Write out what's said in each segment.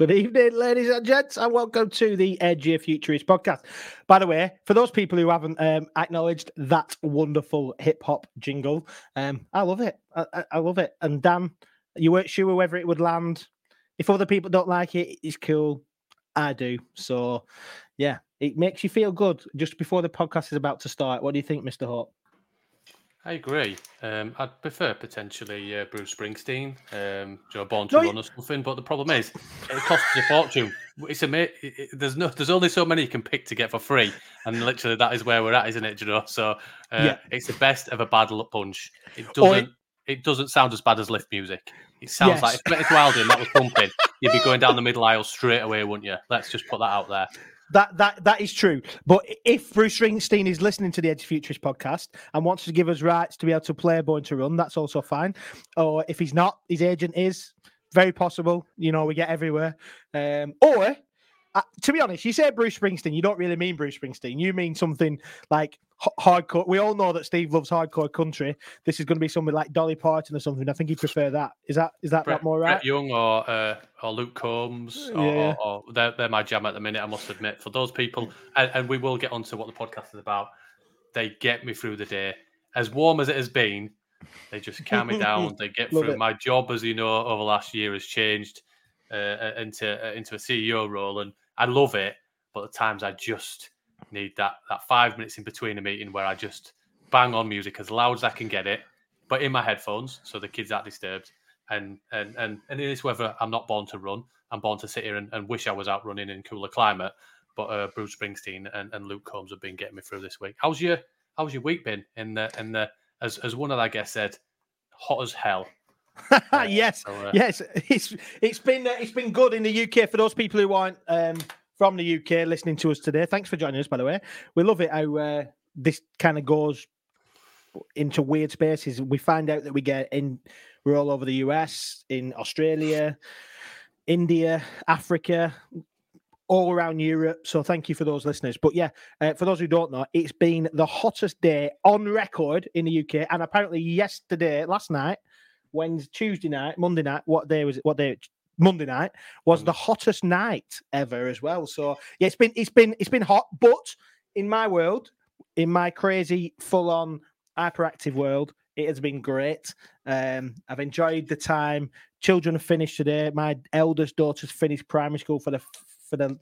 Good evening, ladies and gents, and welcome to the Edgy Futurist podcast. By the way, for those people who haven't um, acknowledged that wonderful hip hop jingle, um, I love it. I, I, I, love it. And Dan, you weren't sure whether it would land. If other people don't like it, it's cool. I do. So, yeah, it makes you feel good just before the podcast is about to start. What do you think, Mr. Hope? I agree. Um, I'd prefer potentially uh, Bruce Springsteen, um, Joe Born to no, Run or something. But the problem is, it costs a fortune. It's a it, it, there's no there's only so many you can pick to get for free, and literally that is where we're at, isn't it? You know, so uh, yeah. it's the best of a bad luck punch. It doesn't it, it, doesn't sound as bad as lift music. It sounds yes. like if Wilding that was pumping, you'd be going down the middle aisle straight away, wouldn't you? Let's just put that out there. That that that is true. But if Bruce Springsteen is listening to the Edge Futurist podcast and wants to give us rights to be able to play Born to Run, that's also fine. Or if he's not, his agent is very possible. You know, we get everywhere. Um, or uh, to be honest, you say Bruce Springsteen, you don't really mean Bruce Springsteen. You mean something like h- hardcore. We all know that Steve loves hardcore country. This is going to be something like Dolly Parton or something. I think he'd prefer that. Is that is that Brett, more right? Brett Young or uh, or Luke Combs, or, yeah. or, or, they're, they're my jam at the minute. I must admit. For those people, and, and we will get onto what the podcast is about. They get me through the day. As warm as it has been, they just calm me down. They get through. It. My job, as you know, over the last year has changed uh, uh into uh, into a CEO role, and I love it, but at times I just need that that five minutes in between a meeting where I just bang on music as loud as I can get it, but in my headphones, so the kids aren't disturbed. And and and and in this weather, I'm not born to run. I'm born to sit here and, and wish I was out running in cooler climate. But uh, Bruce Springsteen and, and Luke Combs have been getting me through this week. How's your How's your week been? In the in the as as one of our guests said, hot as hell. Uh, yes, so, uh, yes, it's it's been uh, it's been good in the UK for those people who aren't um, from the UK listening to us today. Thanks for joining us, by the way. We love it how uh, this kind of goes into weird spaces. We find out that we get in, we're all over the US, in Australia, India, Africa, all around Europe. So thank you for those listeners. But yeah, uh, for those who don't know, it's been the hottest day on record in the UK, and apparently yesterday, last night, Wednesday, Tuesday night, Monday night. What day was it? What day? Monday night was the hottest night ever as well. So yeah, it's been it's been it's been hot, but in my world, in my crazy full on hyperactive world, it has been great. Um, I've enjoyed the time. Children have finished today. My eldest daughter's finished primary school for the for the.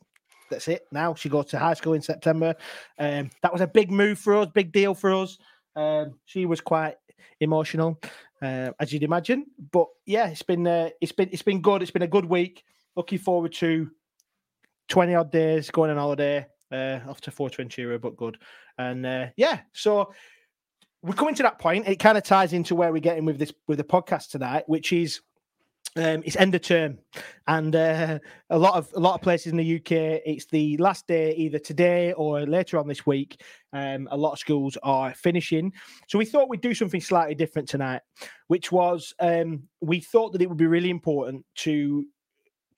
That's it. Now she goes to high school in September. Um, that was a big move for us, big deal for us. Um, she was quite emotional uh, as you'd imagine. But yeah, it's been uh, it's been it's been good. It's been a good week. Looking forward to twenty odd days going on holiday uh, off to Fuerteventura, but good. And uh, yeah, so we're coming to that point. It kind of ties into where we're getting with this with the podcast tonight, which is um, it's end of term, and uh, a lot of a lot of places in the UK, it's the last day either today or later on this week. Um, a lot of schools are finishing, so we thought we'd do something slightly different tonight, which was um, we thought that it would be really important to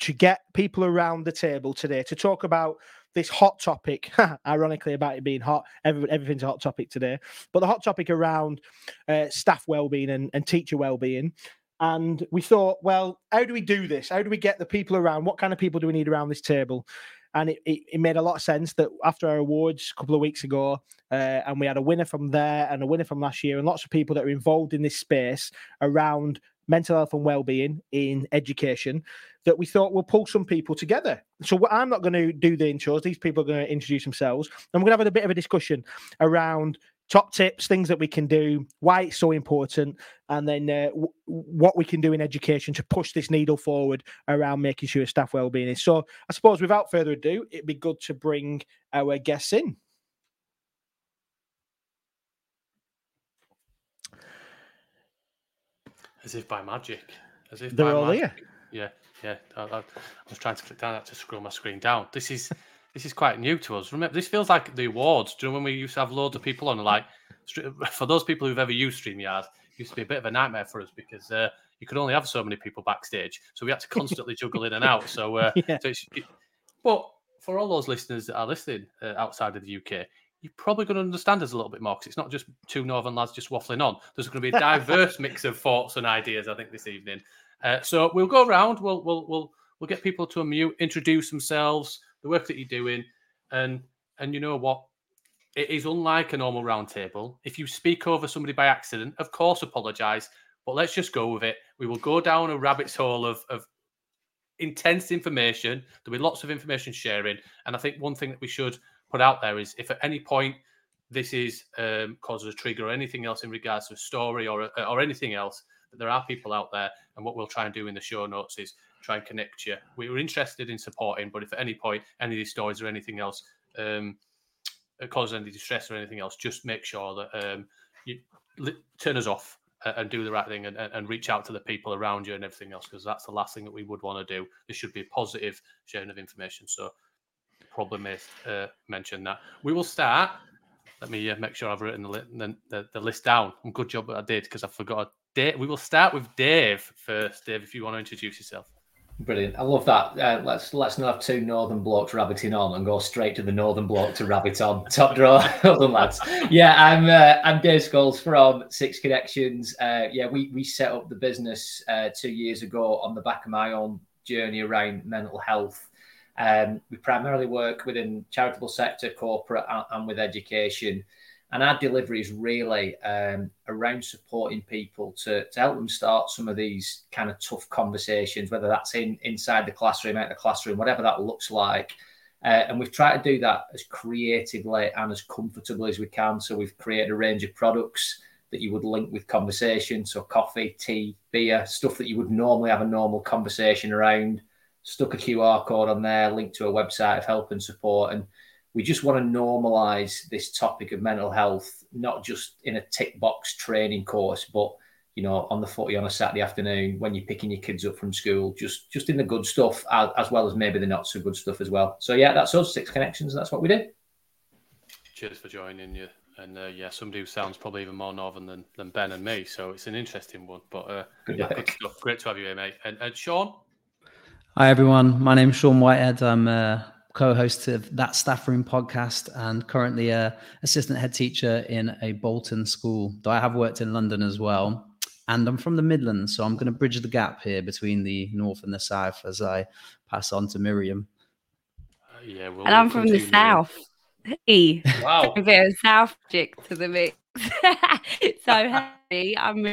to get people around the table today to talk about this hot topic, ironically about it being hot, every, everything's a hot topic today, but the hot topic around uh, staff well-being and, and teacher well-being. And we thought, well, how do we do this? How do we get the people around? What kind of people do we need around this table? And it, it, it made a lot of sense that after our awards a couple of weeks ago, uh, and we had a winner from there and a winner from last year, and lots of people that are involved in this space around mental health and well-being in education that we thought we'll pull some people together. So I'm not going to do the intros; these people are going to introduce themselves, and we're going to have a bit of a discussion around top tips, things that we can do, why it's so important, and then uh, w- what we can do in education to push this needle forward around making sure staff well-being is. So, I suppose without further ado, it'd be good to bring our guests in. As if by magic. As if they're all magic. here. Yeah, yeah. I, I, I was trying to click down to scroll my screen down. This is this is quite new to us. Remember, this feels like the awards. Do you know when we used to have loads of people on? Like, for those people who've ever used StreamYard, it used to be a bit of a nightmare for us because uh, you could only have so many people backstage, so we had to constantly juggle in and out. So, uh, yeah. so but for all those listeners that are listening uh, outside of the UK, you're probably going to understand us a little bit more because it's not just two northern lads just waffling on. There's going to be a diverse mix of thoughts and ideas, I think, this evening. Uh, so we'll go around. We'll we'll we'll We'll get people to unmute, introduce themselves, the work that you're doing, and and you know what? It is unlike a normal roundtable. If you speak over somebody by accident, of course, apologise. But let's just go with it. We will go down a rabbit's hole of, of intense information. There'll be lots of information sharing. And I think one thing that we should put out there is if at any point this is um, causes a trigger or anything else in regards to a story or or anything else, there are people out there. And what we'll try and do in the show notes is try and connect you. We were interested in supporting, but if at any point any of these stories or anything else um, causes any distress or anything else, just make sure that um, you turn us off and do the right thing and, and reach out to the people around you and everything else because that's the last thing that we would want to do. This should be a positive sharing of information. So probably may uh, mention that. We will start. Let me uh, make sure I've written the, li- the, the, list down. Good job that I did because I forgot. Dave. We will start with Dave first. Dave, if you want to introduce yourself. Brilliant. I love that. Uh, let's let's not have two northern blokes rabbiting on and go straight to the northern bloke to rabbit on. Top draw, lads. Yeah, I'm uh, I'm Dave Scholes from Six Connections. Uh, yeah, we we set up the business uh, two years ago on the back of my own journey around mental health. Um, we primarily work within charitable sector, corporate, and, and with education. And our delivery is really um, around supporting people to, to help them start some of these kind of tough conversations, whether that's in inside the classroom, out of the classroom, whatever that looks like. Uh, and we've tried to do that as creatively and as comfortably as we can. So we've created a range of products that you would link with conversation. So coffee, tea, beer, stuff that you would normally have a normal conversation around. Stuck a QR code on there, linked to a website of help and support. And we just want to normalize this topic of mental health, not just in a tick box training course, but you know, on the footy on a Saturday afternoon when you're picking your kids up from school, just just in the good stuff as, as well as maybe the not so good stuff as well. So yeah, that's us six connections. That's what we do. Cheers for joining you. And uh, yeah, somebody who sounds probably even more northern than, than Ben and me, so it's an interesting one. But uh, good, yeah, good stuff. Great to have you here, mate. And, and Sean. Hi everyone. My name's Sean Whitehead. I'm uh, co-host of that staff room podcast and currently a assistant head teacher in a Bolton school though I have worked in London as well. And I'm from the Midlands so I'm going to bridge the gap here between the north and the south as I pass on to Miriam. Uh, yeah well, and I'm from the south. Hey. Wow. A bit of south chick to the mix. So happy I'm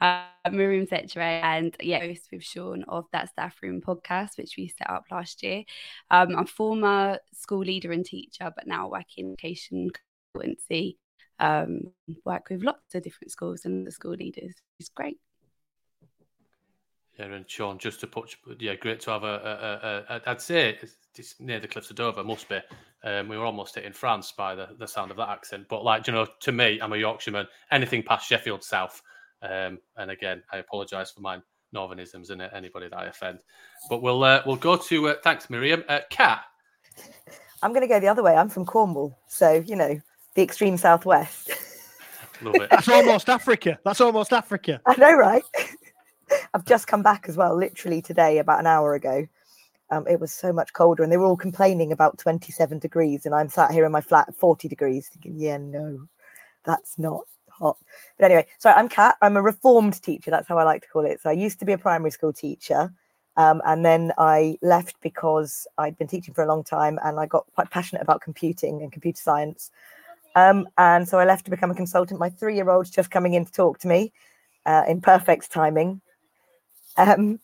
uh, Miriam Setre, and yeah, host with Sean of that staff room podcast, which we set up last year. Um, I'm a former school leader and teacher, but now work in education consultancy. Um, work with lots of different schools and the school leaders. It's great. Yeah, and Sean, just to put, yeah, great to have a, a, a, a I'd say it's near the cliffs of Dover, must be. Um, we were almost in France by the, the sound of that accent. But like, you know, to me, I'm a Yorkshireman. Anything past Sheffield South, um, and again, I apologise for my northernisms and anybody that I offend. But we'll uh, we'll go to uh, thanks, Miriam. Uh, Kat. I'm going to go the other way. I'm from Cornwall, so you know the extreme southwest. Love it. That's almost Africa. That's almost Africa. I know, right? I've just come back as well, literally today, about an hour ago. Um, it was so much colder, and they were all complaining about 27 degrees, and I'm sat here in my flat at 40 degrees, thinking, "Yeah, no, that's not hot. But anyway, so I'm Kat. I'm a reformed teacher. That's how I like to call it. So I used to be a primary school teacher. Um, and then I left because I'd been teaching for a long time and I got quite passionate about computing and computer science. Um, and so I left to become a consultant. My three year old's just coming in to talk to me uh, in perfect timing. Um,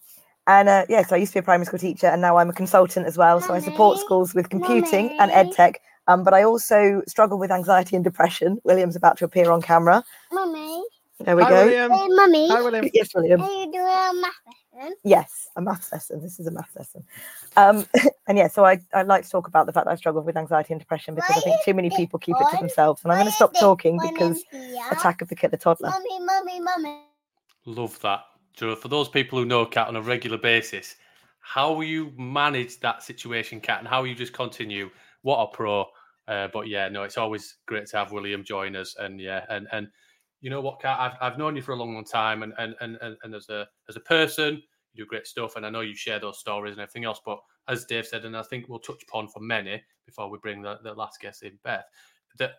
and uh, yes, yeah, so I used to be a primary school teacher and now I'm a consultant as well. So I support schools with computing and ed tech um, but I also struggle with anxiety and depression. William's about to appear on camera. Mummy. There we Hi, go. William. Hey, Mummy. Hi, William. Yes, William. Are you doing a math lesson? Yes, a math lesson. This is a math lesson. Um, and yeah, so I, I like to talk about the fact that I struggle with anxiety and depression because I think too many people keep it to themselves. And I'm going to stop talking because Attack of the Kit the Toddler. Mummy, Mummy, Mummy. Love that. So for those people who know Kat on a regular basis, how you manage that situation, Kat, and how you just continue. What a pro. Uh, but yeah, no, it's always great to have William join us. And yeah, and and you know what, Kat, I've, I've known you for a long, long time, and and and and as a as a person, you do great stuff, and I know you share those stories and everything else. But as Dave said, and I think we'll touch upon for many before we bring the, the last guest in, Beth, that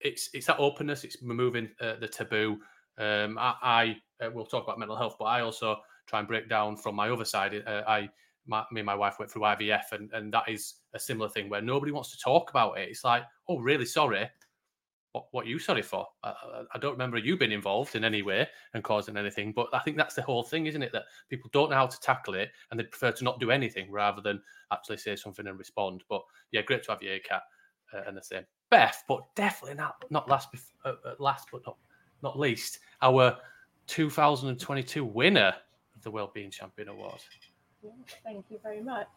it's it's that openness, it's removing uh, the taboo. Um, I, I uh, we'll talk about mental health, but I also try and break down from my other side. Uh, I my, me and my wife went through IVF, and, and that is a similar thing where nobody wants to talk about it. It's like, oh, really sorry. What, what are you sorry for? I, I don't remember you being involved in any way and causing anything, but I think that's the whole thing, isn't it? That people don't know how to tackle it and they prefer to not do anything rather than actually say something and respond. But yeah, great to have you here, Kat, uh, and the same. Beth, but definitely not not last, uh, uh, last but not not least, our 2022 winner of the Wellbeing Champion Award. thank you very much.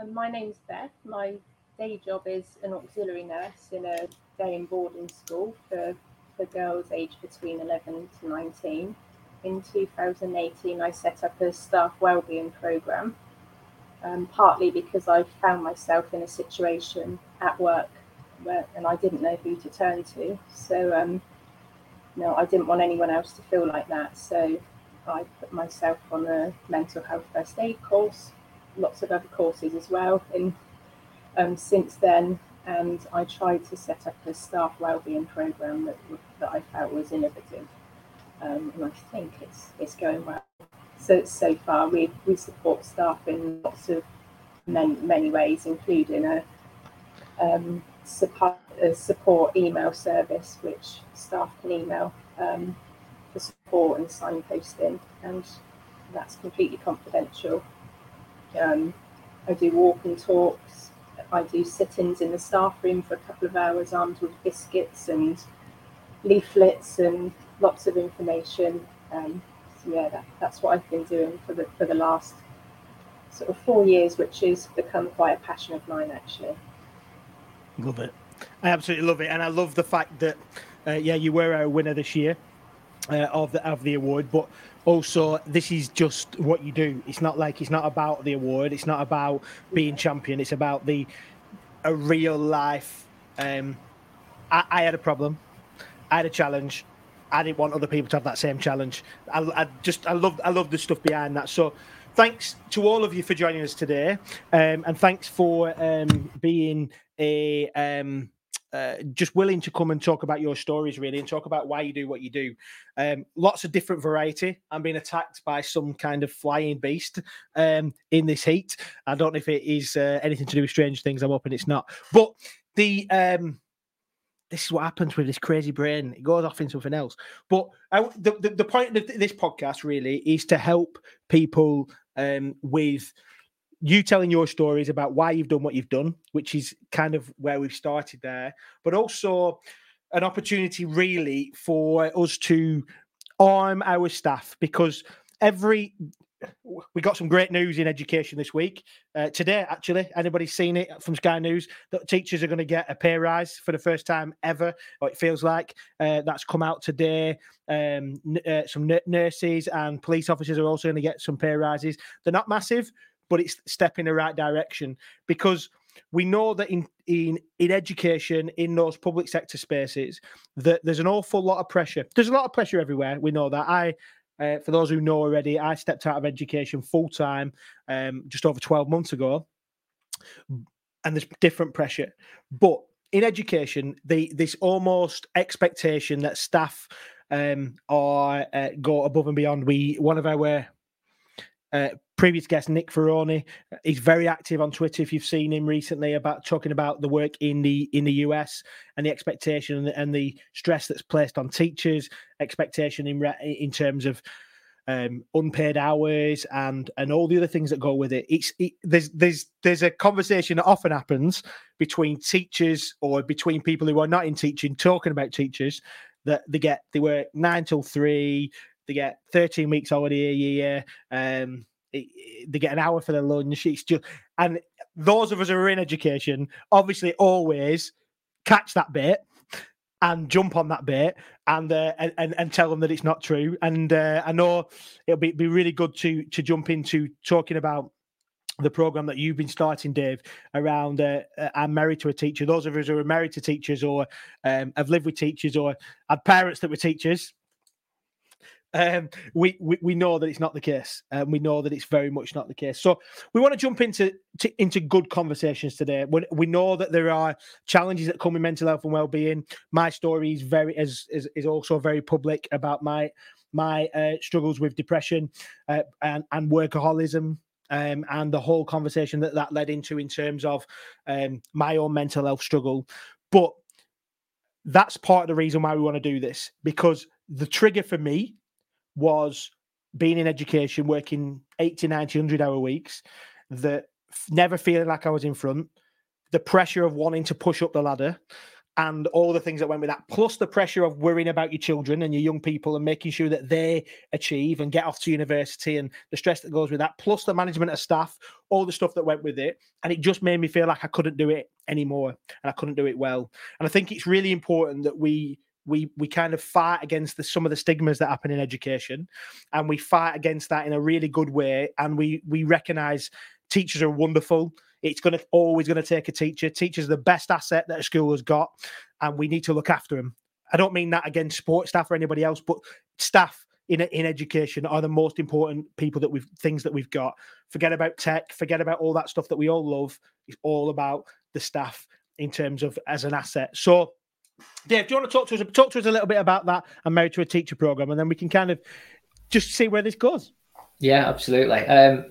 Um, my name's Beth. My day job is an auxiliary nurse in a day and boarding school for, for girls aged between 11 to 19. In 2018, I set up a staff wellbeing program, um, partly because I found myself in a situation at work where, and I didn't know who to turn to. So, um, no, I didn't want anyone else to feel like that. So, I put myself on a mental health first aid course, lots of other courses as well. And um, since then, and I tried to set up a staff wellbeing program that that I felt was innovative, um, and I think it's it's going well. So so far, we we support staff in lots of many many ways, including a um, support, a support email service which staff can email um, for support and signposting, and that's completely confidential. Um, I do walk and talks. I do sit-ins in the staff room for a couple of hours, armed with biscuits and leaflets and lots of information. Um, so yeah, that, that's what I've been doing for the for the last sort of four years, which has become quite a passion of mine actually. Love it. I absolutely love it, and I love the fact that uh, yeah, you were our winner this year uh, of the of the award, but also this is just what you do. It's not like it's not about the award. It's not about being champion. It's about the a real life. Um, I, I had a problem. I had a challenge. I didn't want other people to have that same challenge. I, I just I love I love the stuff behind that. So thanks to all of you for joining us today, um, and thanks for um, being a um, uh, just willing to come and talk about your stories really and talk about why you do what you do um, lots of different variety i'm being attacked by some kind of flying beast um, in this heat i don't know if it is uh, anything to do with strange things i'm hoping it's not but the um, this is what happens with this crazy brain. It goes off in something else. But I, the, the, the point of this podcast really is to help people um, with you telling your stories about why you've done what you've done, which is kind of where we've started there, but also an opportunity really for us to arm our staff because every we got some great news in education this week. Uh, today, actually, anybody seen it from Sky News that teachers are going to get a pay rise for the first time ever, or it feels like uh, that's come out today. Um, uh, some n- nurses and police officers are also going to get some pay rises. They're not massive, but it's step in the right direction because we know that in in in education in those public sector spaces that there's an awful lot of pressure. There's a lot of pressure everywhere we know that. I uh, for those who know already i stepped out of education full time um, just over 12 months ago and there's different pressure. But in education the this almost expectation that staff um, are uh, go above and beyond. We one of our uh, previous guest Nick Ferroni. He's very active on Twitter. If you've seen him recently about talking about the work in the in the US and the expectation and the, and the stress that's placed on teachers, expectation in in terms of um, unpaid hours and and all the other things that go with it. It's it, there's there's there's a conversation that often happens between teachers or between people who are not in teaching talking about teachers that they get they work nine till three they get 13 weeks holiday a year. Um, it, it, they get an hour for their lunch. It's just, and those of us who are in education, obviously, always catch that bit and jump on that bit and uh, and and tell them that it's not true. And uh, I know it'll be, be really good to to jump into talking about the program that you've been starting, Dave, around uh, uh, I'm married to a teacher. Those of us who are married to teachers or um, have lived with teachers or had parents that were teachers, um, we, we, we know that it's not the case, and we know that it's very much not the case. So we want to jump into to, into good conversations today. We, we know that there are challenges that come with mental health and well being. My story is very is, is is also very public about my my uh, struggles with depression uh, and and workaholism um, and the whole conversation that that led into in terms of um, my own mental health struggle. But that's part of the reason why we want to do this because the trigger for me was being in education, working 80, 90, 100 hour weeks, that never feeling like I was in front, the pressure of wanting to push up the ladder, and all the things that went with that, plus the pressure of worrying about your children and your young people and making sure that they achieve and get off to university and the stress that goes with that, plus the management of staff, all the stuff that went with it. And it just made me feel like I couldn't do it anymore and I couldn't do it well. And I think it's really important that we we we kind of fight against the, some of the stigmas that happen in education and we fight against that in a really good way and we we recognize teachers are wonderful it's going to always going to take a teacher. Teachers are the best asset that a school has got, and we need to look after them. I don't mean that against sports staff or anybody else, but staff in in education are the most important people that we've things that we've got. Forget about tech, forget about all that stuff that we all love. It's all about the staff in terms of as an asset. So, Dave, do you want to talk to us talk to us a little bit about that and married to a teacher program, and then we can kind of just see where this goes. Yeah, absolutely. Um,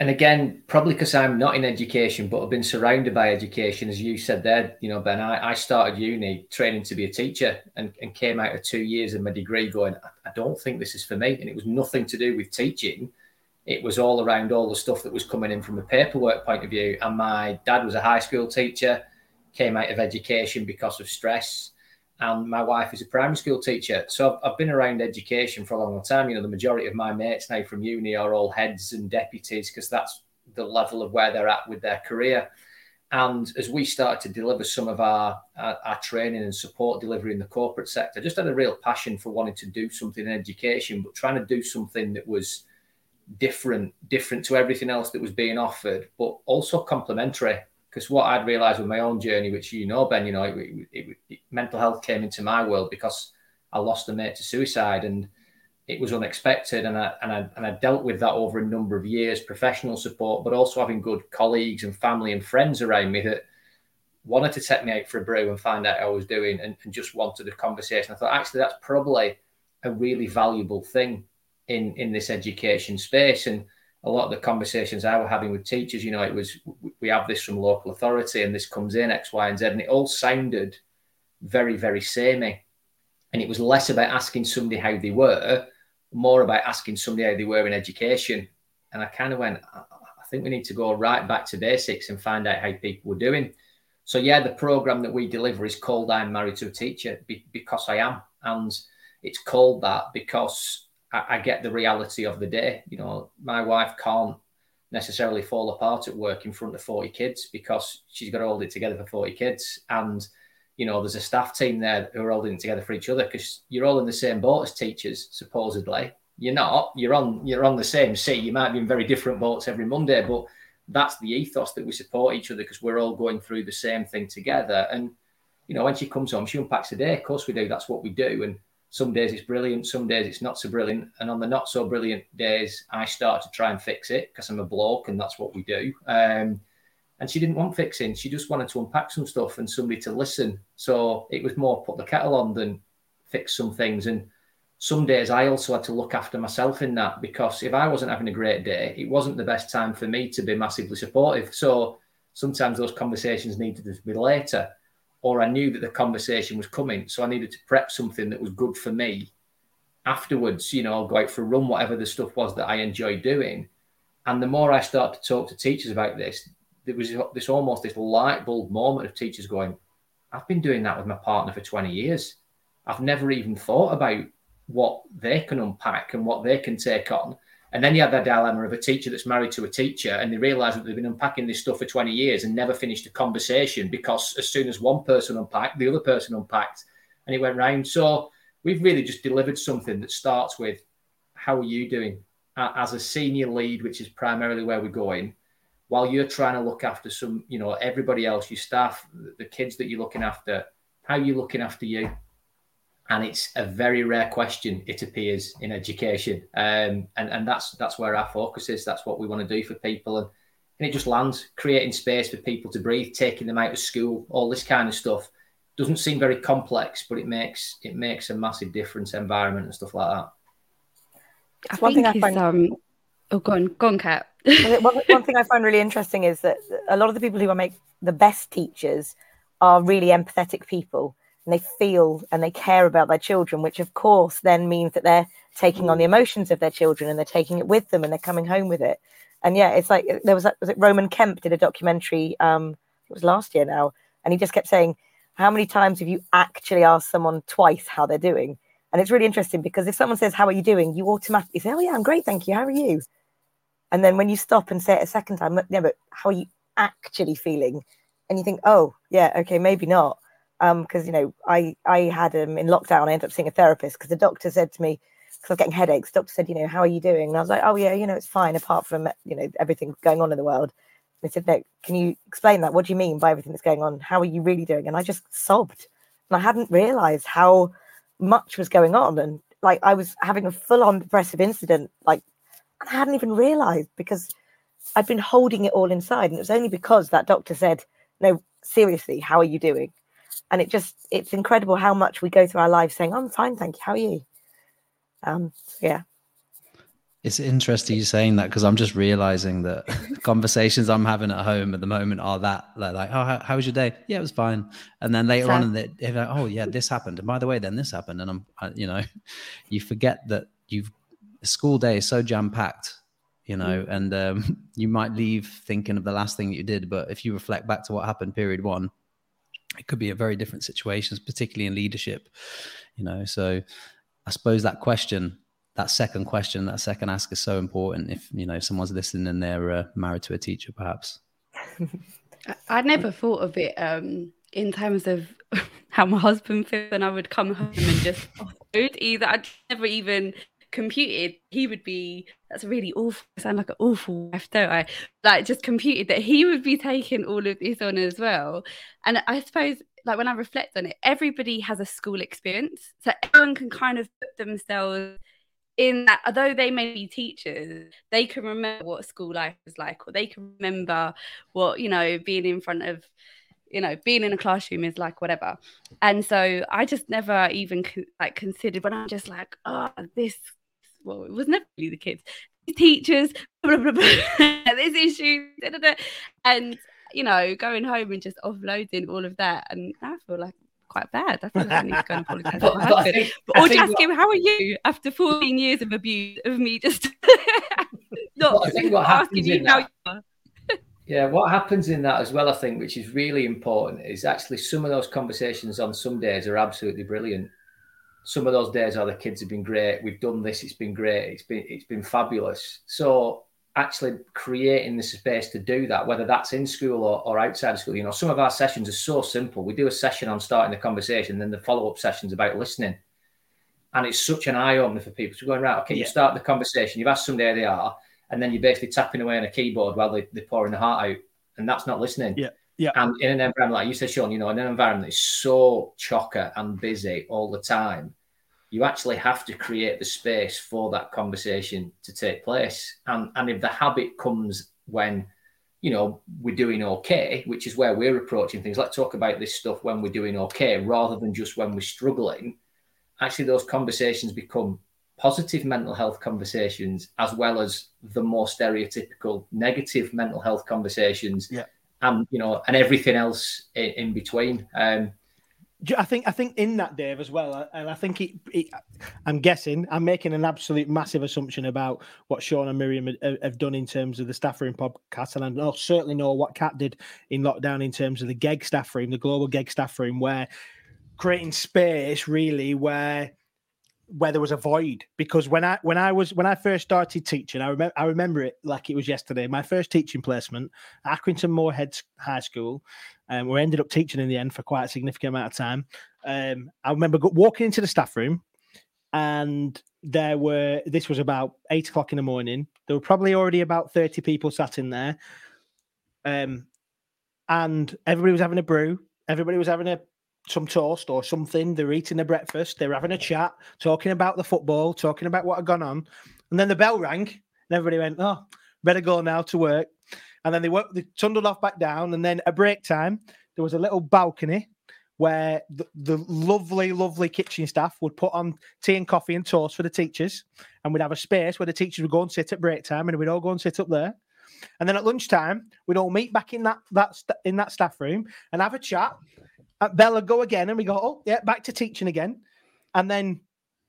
and again, probably because I'm not in education, but I've been surrounded by education, as you said there, you know, Ben, I, I started uni training to be a teacher and, and came out of two years of my degree going, I don't think this is for me. And it was nothing to do with teaching. It was all around all the stuff that was coming in from a paperwork point of view. And my dad was a high school teacher, came out of education because of stress and my wife is a primary school teacher. So I've, I've, been around education for a long, time. You know, the majority of my mates now from uni are all heads and deputies because that's the level of where they're at with their career. And as we started to deliver some of our, our, our training and support delivery in the corporate sector, I just had a real passion for wanting to do something in education, but trying to do something that was different, different to everything else that was being offered, but also complementary because what I'd realised with my own journey, which you know, Ben, you know, it, it, it, mental health came into my world because I lost a mate to suicide, and it was unexpected, and I and I and I dealt with that over a number of years, professional support, but also having good colleagues and family and friends around me that wanted to take me out for a brew and find out how I was doing, and, and just wanted a conversation. I thought actually that's probably a really valuable thing in in this education space, and a lot of the conversations I were having with teachers, you know, it was we have this from local authority and this comes in X, Y, and Z, and it all sounded very, very samey. And it was less about asking somebody how they were, more about asking somebody how they were in education. And I kind of went, I think we need to go right back to basics and find out how people were doing. So yeah, the program that we deliver is called "I'm Married to a Teacher" because I am, and it's called that because I, I get the reality of the day. You know, my wife can't necessarily fall apart at work in front of 40 kids because she's got to hold it together for 40 kids. And, you know, there's a staff team there who are holding it together for each other because you're all in the same boat as teachers, supposedly. You're not. You're on you're on the same sea. You might be in very different boats every Monday, but that's the ethos that we support each other because we're all going through the same thing together. And, you know, when she comes home, she unpacks a day. Of course we do. That's what we do. And some days it's brilliant, some days it's not so brilliant. And on the not so brilliant days, I start to try and fix it because I'm a bloke and that's what we do. Um, and she didn't want fixing. She just wanted to unpack some stuff and somebody to listen. So it was more put the kettle on than fix some things. And some days I also had to look after myself in that because if I wasn't having a great day, it wasn't the best time for me to be massively supportive. So sometimes those conversations needed to be later or I knew that the conversation was coming. So I needed to prep something that was good for me afterwards, you know, I'll go out for a run, whatever the stuff was that I enjoy doing. And the more I start to talk to teachers about this, there was this almost this light bulb moment of teachers going, I've been doing that with my partner for 20 years. I've never even thought about what they can unpack and what they can take on. And then you have that dilemma of a teacher that's married to a teacher and they realize that they've been unpacking this stuff for 20 years and never finished a conversation because as soon as one person unpacked, the other person unpacked and it went round. So we've really just delivered something that starts with how are you doing as a senior lead, which is primarily where we're going, while you're trying to look after some, you know, everybody else, your staff, the kids that you're looking after, how are you looking after you? And it's a very rare question it appears in education. Um, and and that's that's where our focus is. That's what we want to do for people. And, and it just lands creating space for people to breathe taking them out of school all this kind of stuff. Doesn't seem very complex but it makes it makes a massive difference environment and stuff like that. I One think thing I find... um oh go on go on Kat. One, one thing I find really interesting is that a lot of the people who are make the best teachers are really empathetic people and they feel and they care about their children, which of course then means that they're taking on the emotions of their children and they're taking it with them and they're coming home with it. And yeah, it's like there was was it Roman Kemp did a documentary, um, it was last year now, and he just kept saying, How many times have you actually asked someone twice how they're doing? And it's really interesting because if someone says, How are you doing? you automatically say, Oh yeah, I'm great, thank you. How are you? And then when you stop and say it a second time, yeah, but how are you actually feeling? And you think, oh, yeah, okay, maybe not. Because, um, you know, I, I had um, in lockdown, I ended up seeing a therapist because the doctor said to me, because I was getting headaches, the doctor said, you know, how are you doing? And I was like, oh, yeah, you know, it's fine apart from, you know, everything going on in the world. And he said, no, can you explain that? What do you mean by everything that's going on? How are you really doing? And I just sobbed. And I hadn't realized how much was going on. And like I was having a full on depressive incident, like I hadn't even realized because I'd been holding it all inside. And it was only because that doctor said, No, seriously, how are you doing? And it just, it's incredible how much we go through our lives saying, I'm fine, thank you. How are you? Um, yeah. It's interesting you saying that because I'm just realizing that conversations I'm having at home at the moment are that like, like oh, how, how, was your day? Yeah, it was fine. And then later on, and they're like, oh yeah, this happened. And by the way, then this happened. And I'm, I, you know, you forget that you've the school day is so jam packed, you know, mm. and um, you might leave thinking of the last thing that you did. But if you reflect back to what happened period one, it could be a very different situation, particularly in leadership, you know. So I suppose that question, that second question, that second ask is so important if, you know, someone's listening and they're uh, married to a teacher, perhaps. I'd never thought of it um, in terms of how my husband feels and I would come home and just food either. I'd never even computed he would be that's really awful I sound like an awful wife don't i? Like just computed that he would be taking all of this on as well. And i suppose like when i reflect on it everybody has a school experience so everyone can kind of put themselves in that although they may be teachers they can remember what school life was like or they can remember what you know being in front of you know being in a classroom is like whatever. And so i just never even like considered when i'm just like oh this well, it was never really the kids, teachers, blah, blah, blah, this issue, da, da, da. and you know, going home and just offloading all of that, and I feel like quite bad. I feel like I need to go and apologize to my husband. or just ask him, "How are you?" After 14 years of abuse of me, just not I think what asking you how that, you are. Yeah, what happens in that as well, I think, which is really important, is actually some of those conversations on some days are absolutely brilliant some of those days, oh, the kids have been great. We've done this. It's been great. It's been it's been fabulous. So actually creating the space to do that, whether that's in school or, or outside of school, you know, some of our sessions are so simple. We do a session on starting the conversation, then the follow up sessions about listening. And it's such an eye opener for people to go right, okay, yeah. you start the conversation, you've asked somebody how they are, and then you're basically tapping away on a keyboard while they, they're pouring the heart out. And that's not listening. Yeah. Yeah. And in an environment like you said, Sean, you know, in an environment that's so chocker and busy all the time, you actually have to create the space for that conversation to take place. And and if the habit comes when you know we're doing okay, which is where we're approaching things. Let's talk about this stuff when we're doing okay, rather than just when we're struggling. Actually, those conversations become positive mental health conversations as well as the more stereotypical negative mental health conversations. Yeah. And you know, and everything else in, in between. Um, I think I think in that Dave as well, and I think it, it, I'm guessing I'm making an absolute massive assumption about what Sean and Miriam have done in terms of the staff room podcast, and I know, certainly know what Kat did in lockdown in terms of the GEG staff room, the global GEG staff room, where creating space really where where there was a void because when I when I was when I first started teaching, I remember I remember it like it was yesterday. My first teaching placement, Accrington Moorhead High School, um, we ended up teaching in the end for quite a significant amount of time. Um, I remember walking into the staff room, and there were this was about eight o'clock in the morning. There were probably already about thirty people sat in there, um, and everybody was having a brew. Everybody was having a some toast or something. They're eating their breakfast. They're having a chat, talking about the football, talking about what had gone on. And then the bell rang, and everybody went, "Oh, better go now to work." And then they went, they trundled off back down. And then at break time, there was a little balcony where the, the lovely, lovely kitchen staff would put on tea and coffee and toast for the teachers, and we'd have a space where the teachers would go and sit at break time, and we'd all go and sit up there. And then at lunchtime, we'd all meet back in that that in that staff room and have a chat. And Bella go again, and we go, oh yeah, back to teaching again. And then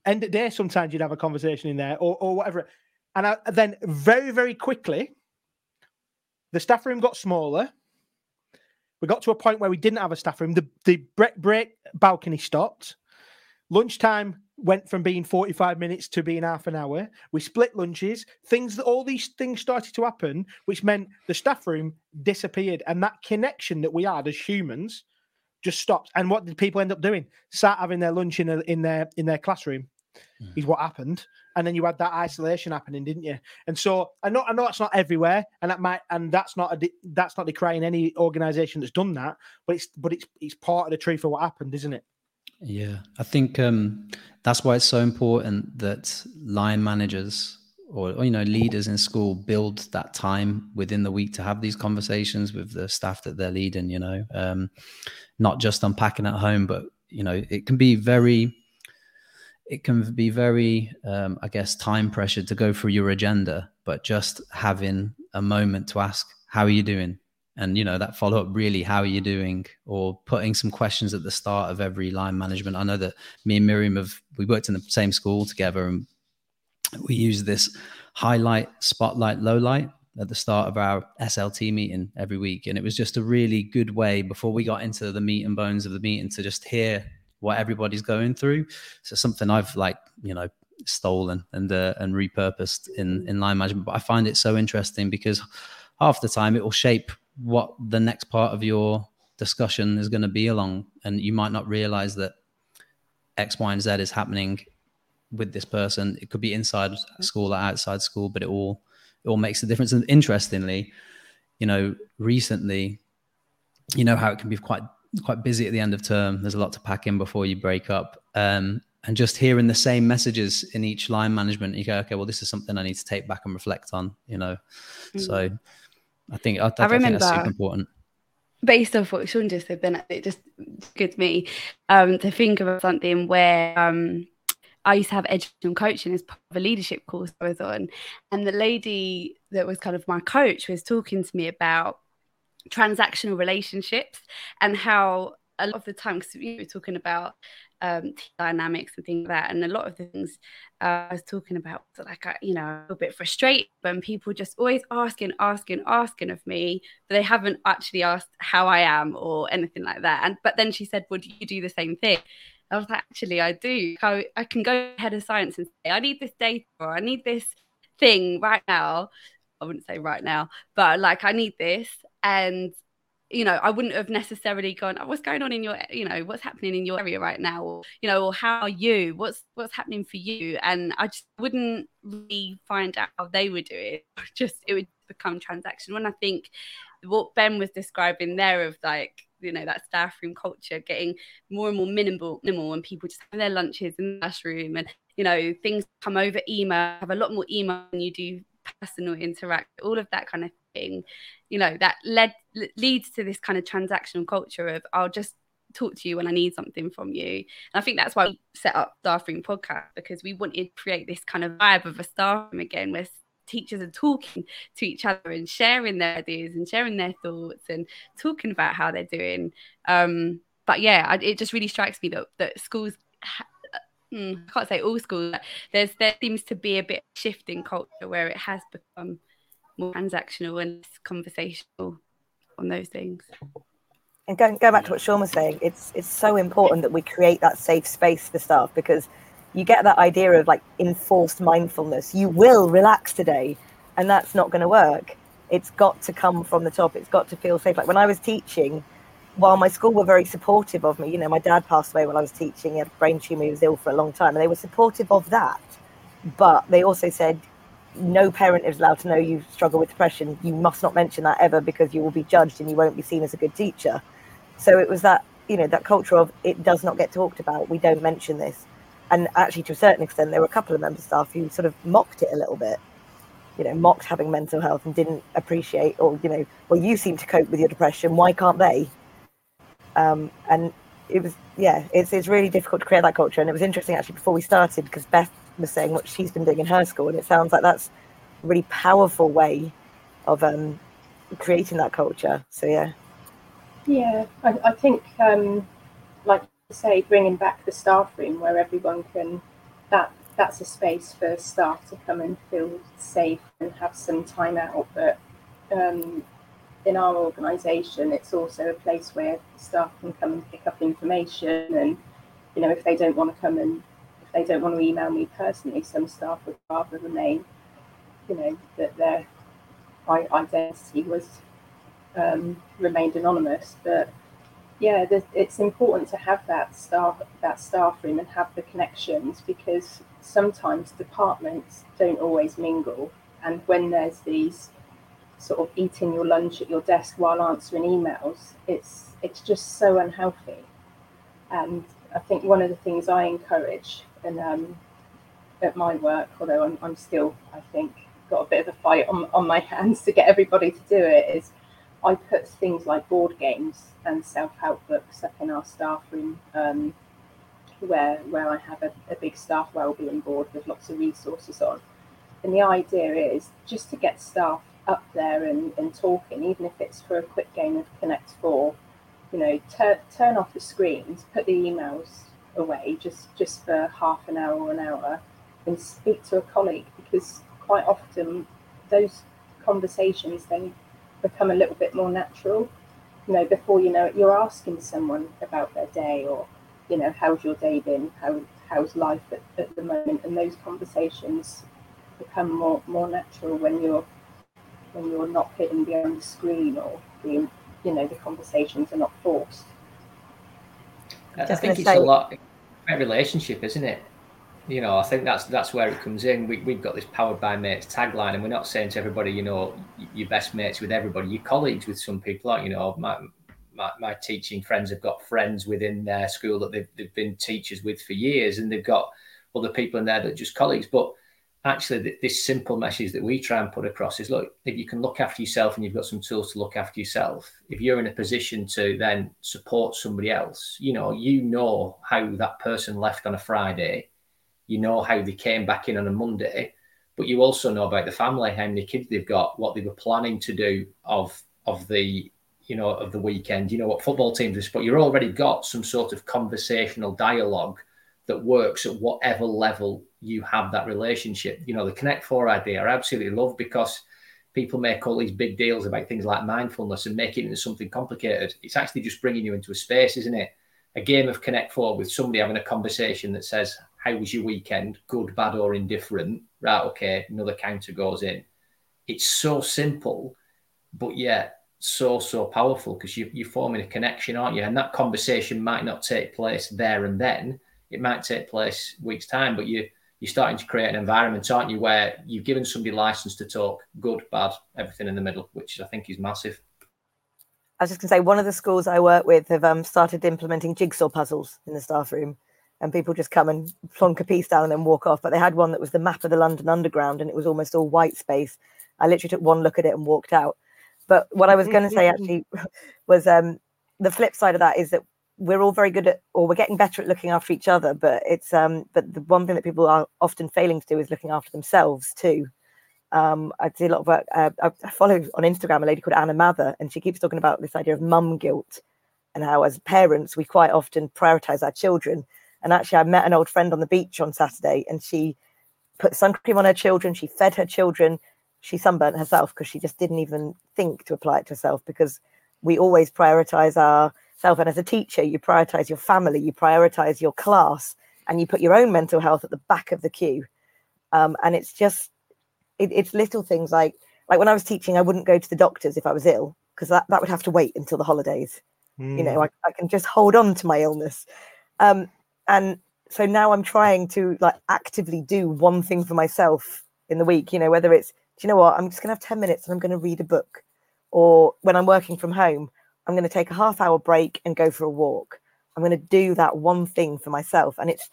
end of day, sometimes you'd have a conversation in there or or whatever. And I, then very very quickly, the staff room got smaller. We got to a point where we didn't have a staff room. The the break, break balcony stopped. Lunchtime went from being 45 minutes to being half an hour. We split lunches. Things that all these things started to happen, which meant the staff room disappeared. And that connection that we had as humans just stopped. And what did people end up doing? Sat having their lunch in, a, in their in their classroom mm. is what happened. And then you had that isolation happening, didn't you? And so I know I know that's not everywhere, and that might and that's not a that's not decrying any organization that's done that, but it's but it's it's part of the truth of what happened, isn't it? Yeah, I think um, that's why it's so important that line managers or, or, you know leaders in school build that time within the week to have these conversations with the staff that they're leading. You know, um, not just unpacking at home, but you know, it can be very, it can be very, um, I guess, time pressured to go through your agenda, but just having a moment to ask, "How are you doing?" and you know that follow up really how are you doing? or putting some questions at the start of every line management. I know that me and miriam have we worked in the same school together and we use this highlight spotlight low light at the start of our slt meeting every week. And it was just a really good way before we got into the meat and bones of the meeting to just hear what everybody's going through. So something i've like you know stolen and uh, and repurposed in in line management. But i find it so interesting because half the time it will shape what the next part of your discussion is going to be along. And you might not realize that x y and z is happening with this person. It could be inside school or outside school but it all it all makes a difference. And interestingly you know recently you know how it can be quite quite busy at the end of term there's a lot to pack in before you break up um, and just hearing the same messages in each line management you go okay well this is something i need to take back and reflect on you know mm-hmm. so I think I, I, I remember think that's super important. Based off what Sean just said, then it just gives me um, to think of something where um, I used to have education coaching as part of a leadership course I was on, and the lady that was kind of my coach was talking to me about transactional relationships and how a lot of the time because we were talking about um, dynamics and things like that. And a lot of the things uh, I was talking about, like, I, you know, a bit frustrated when people just always asking, asking, asking of me, but they haven't actually asked how I am or anything like that. And but then she said, "Would well, you do the same thing?" I was like, actually, I do. I, I can go ahead of science and say, I need this data or I need this thing right now. I wouldn't say right now, but like I need this. And you know, I wouldn't have necessarily gone, oh, what's going on in your, you know, what's happening in your area right now? Or, you know, or how are you? What's what's happening for you? And I just wouldn't really find out how they would do it. Just it would become transactional. And I think what Ben was describing there of like, you know, that staff room culture getting more and more minimal, minimal and people just have their lunches in the classroom and, you know, things come over email, have a lot more email than you do personal interact, all of that kind of thing, you know, that led leads to this kind of transactional culture of I'll just talk to you when I need something from you. And I think that's why we set up Staff Room Podcast because we wanted to create this kind of vibe of a staff again where teachers are talking to each other and sharing their ideas and sharing their thoughts and talking about how they're doing. Um, but yeah, I, it just really strikes me that, that schools ha- mm, I can't say all schools. There's there seems to be a bit shift in culture where it has become more transactional and conversational on those things. And going, going back to what Sean was saying, it's it's so important that we create that safe space for staff because you get that idea of like enforced mindfulness. You will relax today, and that's not going to work. It's got to come from the top. It's got to feel safe. Like when I was teaching, while my school were very supportive of me, you know, my dad passed away while I was teaching. He had a brain tumor. He was ill for a long time, and they were supportive of that. But they also said, no parent is allowed to know you struggle with depression. You must not mention that ever because you will be judged and you won't be seen as a good teacher. So it was that, you know, that culture of it does not get talked about. We don't mention this. And actually, to a certain extent, there were a couple of member staff who sort of mocked it a little bit, you know, mocked having mental health and didn't appreciate, or, you know, well, you seem to cope with your depression. Why can't they? Um, and it was, yeah, it's, it's really difficult to create that culture. And it was interesting actually before we started because Beth was saying what she's been doing in her school, and it sounds like that's a really powerful way of um, creating that culture. So yeah. Yeah, I, I think, um, like you say, bringing back the staff room where everyone can that that's a space for staff to come and feel safe and have some time out. But um, in our organisation, it's also a place where staff can come and pick up information. And you know, if they don't want to come and they don't want to email me personally, some staff would rather remain, you know, that their identity was um, remained anonymous. But yeah, it's important to have that staff that staff room and have the connections because sometimes departments don't always mingle, and when there's these sort of eating your lunch at your desk while answering emails, it's it's just so unhealthy. And I think one of the things I encourage and um, at my work, although I'm, I'm still, I think, got a bit of a fight on, on my hands to get everybody to do it, is I put things like board games and self-help books up in our staff room um, where where I have a, a big staff wellbeing board with lots of resources on. And the idea is just to get staff up there and, and talking, even if it's for a quick game of Connect Four, you know, tur- turn off the screens, put the emails away just, just for half an hour or an hour and speak to a colleague because quite often those conversations then become a little bit more natural. You know, before you know it, you're asking someone about their day or, you know, how's your day been? How how's life at, at the moment? And those conversations become more more natural when you're when you're not hidden behind the screen or being, you know, the conversations are not forced. I think it's say, a lot a relationship, isn't it? You know, I think that's that's where it comes in. We, we've got this powered by mates tagline, and we're not saying to everybody, you know, your best mates with everybody, your colleagues with some people. Like, you know, my, my, my teaching friends have got friends within their school that they've, they've been teachers with for years, and they've got other people in there that are just colleagues. But actually this simple message that we try and put across is look if you can look after yourself and you've got some tools to look after yourself if you're in a position to then support somebody else you know you know how that person left on a friday. You know how they came back in on a monday but you also know about the family how many kids they've got what they were planning to do of of the you know of the weekend. You know what football teams are but you've already got some sort of conversational dialogue that works at whatever level you have that relationship. You know, the Connect Four idea I absolutely love because people make all these big deals about things like mindfulness and make it into something complicated. It's actually just bringing you into a space, isn't it? A game of Connect Four with somebody having a conversation that says, How was your weekend? Good, bad, or indifferent? Right, okay, another counter goes in. It's so simple, but yet so, so powerful because you, you're forming a connection, aren't you? And that conversation might not take place there and then it might take place weeks time, but you you're starting to create an environment, aren't you, where you've given somebody license to talk good, bad, everything in the middle, which I think is massive. I was just going to say, one of the schools I work with have um, started implementing jigsaw puzzles in the staff room, and people just come and plonk a piece down and then walk off. But they had one that was the map of the London Underground, and it was almost all white space. I literally took one look at it and walked out. But what I was going to say actually was um, the flip side of that is that we're all very good at or we're getting better at looking after each other but it's um but the one thing that people are often failing to do is looking after themselves too. Um i do a lot of work uh, i follow on instagram a lady called anna Mathur and she keeps talking about this idea of mum guilt and how as parents we quite often prioritize our children. And actually i met an old friend on the beach on saturday and she put sun cream on her children she fed her children she sunburnt herself because she just didn't even think to apply it to herself because we always prioritize our self. And as a teacher, you prioritize your family, you prioritize your class, and you put your own mental health at the back of the queue. Um, and it's just, it, it's little things like, like when I was teaching, I wouldn't go to the doctors if I was ill because that, that would have to wait until the holidays. Mm. You know, hmm. I, I can just hold on to my illness. Um, and so now I'm trying to like actively do one thing for myself in the week, you know, whether it's, do you know what, I'm just going to have 10 minutes and I'm going to read a book. Or when I'm working from home, I'm going to take a half hour break and go for a walk. I'm going to do that one thing for myself. And it's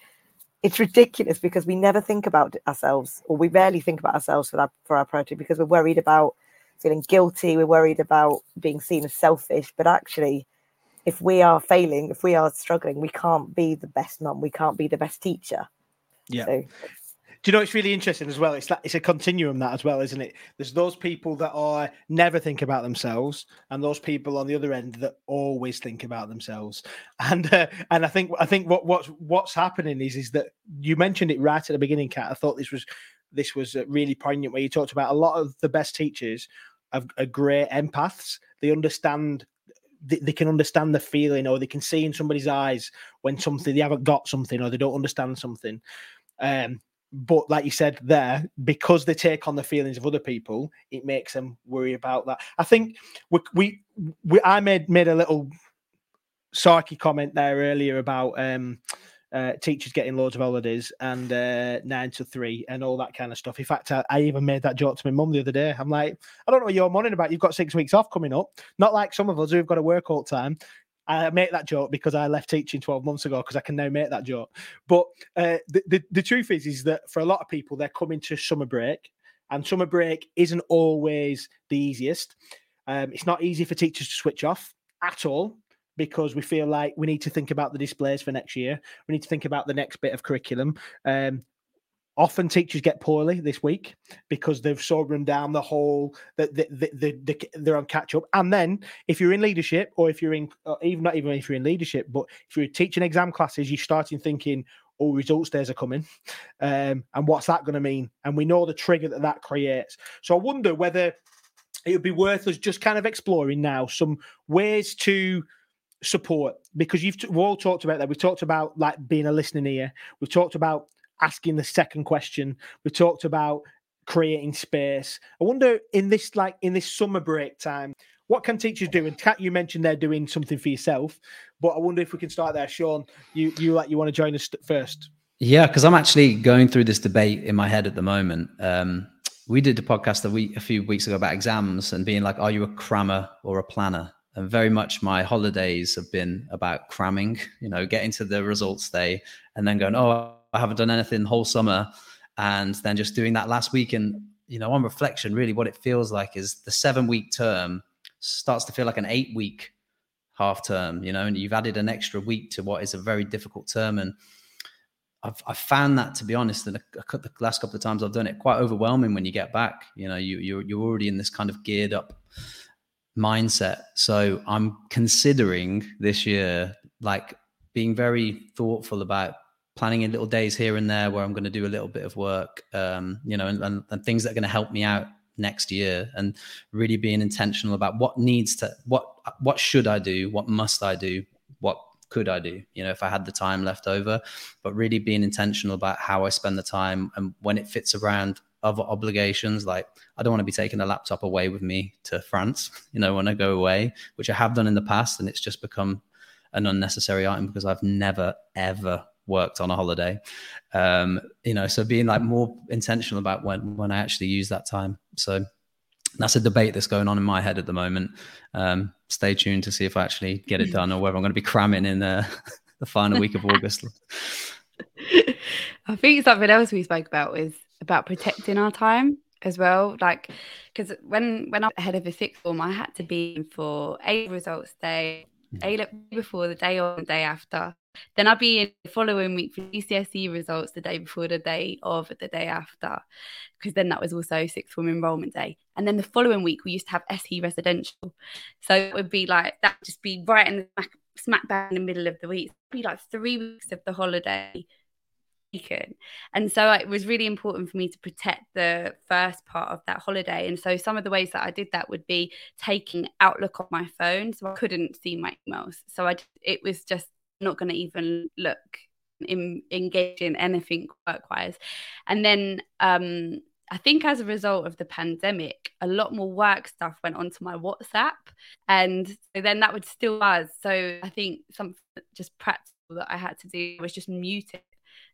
it's ridiculous because we never think about ourselves or we rarely think about ourselves for that for our priority because we're worried about feeling guilty, we're worried about being seen as selfish. But actually, if we are failing, if we are struggling, we can't be the best mum, we can't be the best teacher. Yeah. So, Do you know it's really interesting as well? It's that it's a continuum that as well, isn't it? There's those people that are never think about themselves, and those people on the other end that always think about themselves. And uh, and I think I think what what's what's happening is is that you mentioned it right at the beginning, Kat. I thought this was this was uh, really poignant where you talked about a lot of the best teachers are, are great empaths. They understand they, they, can understand the feeling or they can see in somebody's eyes when something they haven't got something or they don't understand something um, but like you said there because they take on the feelings of other people it makes them worry about that i think we, we, we i made made a little sarky comment there earlier about um uh, teachers getting loads of holidays and uh, nine to three and all that kind of stuff. In fact, I, I even made that joke to my mum the other day. I'm like, I don't know what you're moaning about. You've got six weeks off coming up. Not like some of us who've got to work all the time. I make that joke because I left teaching 12 months ago because I can now make that joke. But uh, the, the, the truth is, is that for a lot of people, they're coming to summer break, and summer break isn't always the easiest. Um, it's not easy for teachers to switch off at all because we feel like we need to think about the displays for next year. We need to think about the next bit of curriculum. Um, often teachers get poorly this week because they've so run down the whole that the, the, the, the, they're on catch up. And then if you're in leadership or if you're in even not even if you're in leadership but if you're teaching exam classes you're starting thinking oh results days are coming. Um, and what's that going to mean? And we know the trigger that that creates. So i wonder whether it would be worth us just kind of exploring now some ways to support because you've we've all talked about that. We've talked about like being a listening ear. We've talked about asking the second question. We talked about creating space. I wonder in this like in this summer break time, what can teachers do? And Kat, you mentioned they're doing something for yourself, but I wonder if we can start there. Sean, you you like you want to join us first? Yeah, because I'm actually going through this debate in my head at the moment. Um, we did a podcast a week a few weeks ago about exams and being like, are you a crammer or a planner? And very much my holidays have been about cramming, you know, getting to the results day and then going, oh, I haven't done anything whole summer, and then just doing that last week. And you know, on reflection, really, what it feels like is the seven week term starts to feel like an eight week half term. You know, and you've added an extra week to what is a very difficult term, and I've, I've found that to be honest, the last couple of times I've done it, quite overwhelming when you get back. You know, you you're you're already in this kind of geared up mindset. So I'm considering this year like being very thoughtful about planning in little days here and there where I'm going to do a little bit of work, um, you know, and, and, and things that are going to help me out next year and really being intentional about what needs to what what should I do, what must I do, what could I do, you know, if I had the time left over, but really being intentional about how I spend the time and when it fits around other obligations. Like I don't want to be taking a laptop away with me to France, you know, when I go away, which I have done in the past, and it's just become an unnecessary item because I've never ever worked on a holiday. Um, you know, so being like more intentional about when when I actually use that time. So that's a debate that's going on in my head at the moment. Um, stay tuned to see if I actually get it done or whether I'm going to be cramming in the, the final week of August. I think something else we spoke about was about protecting our time as well. Like, because when when I'm ahead of a sixth form, I had to be in for A results day, A look before the day or the day after, then I'll be in the following week for GCSE results the day before the day of the day after, because then that was also sixth form enrollment day. And then the following week we used to have SE residential, so it would be like that, just be right in the smack, smack bang in the middle of the week. It'd be like three weeks of the holiday taken. and so it was really important for me to protect the first part of that holiday. And so some of the ways that I did that would be taking Outlook on my phone, so I couldn't see my emails. So I it was just not going to even look in, engage in anything work wise. And then um, I think as a result of the pandemic, a lot more work stuff went onto my WhatsApp. And so then that would still buzz. So I think something just practical that I had to do was just mute it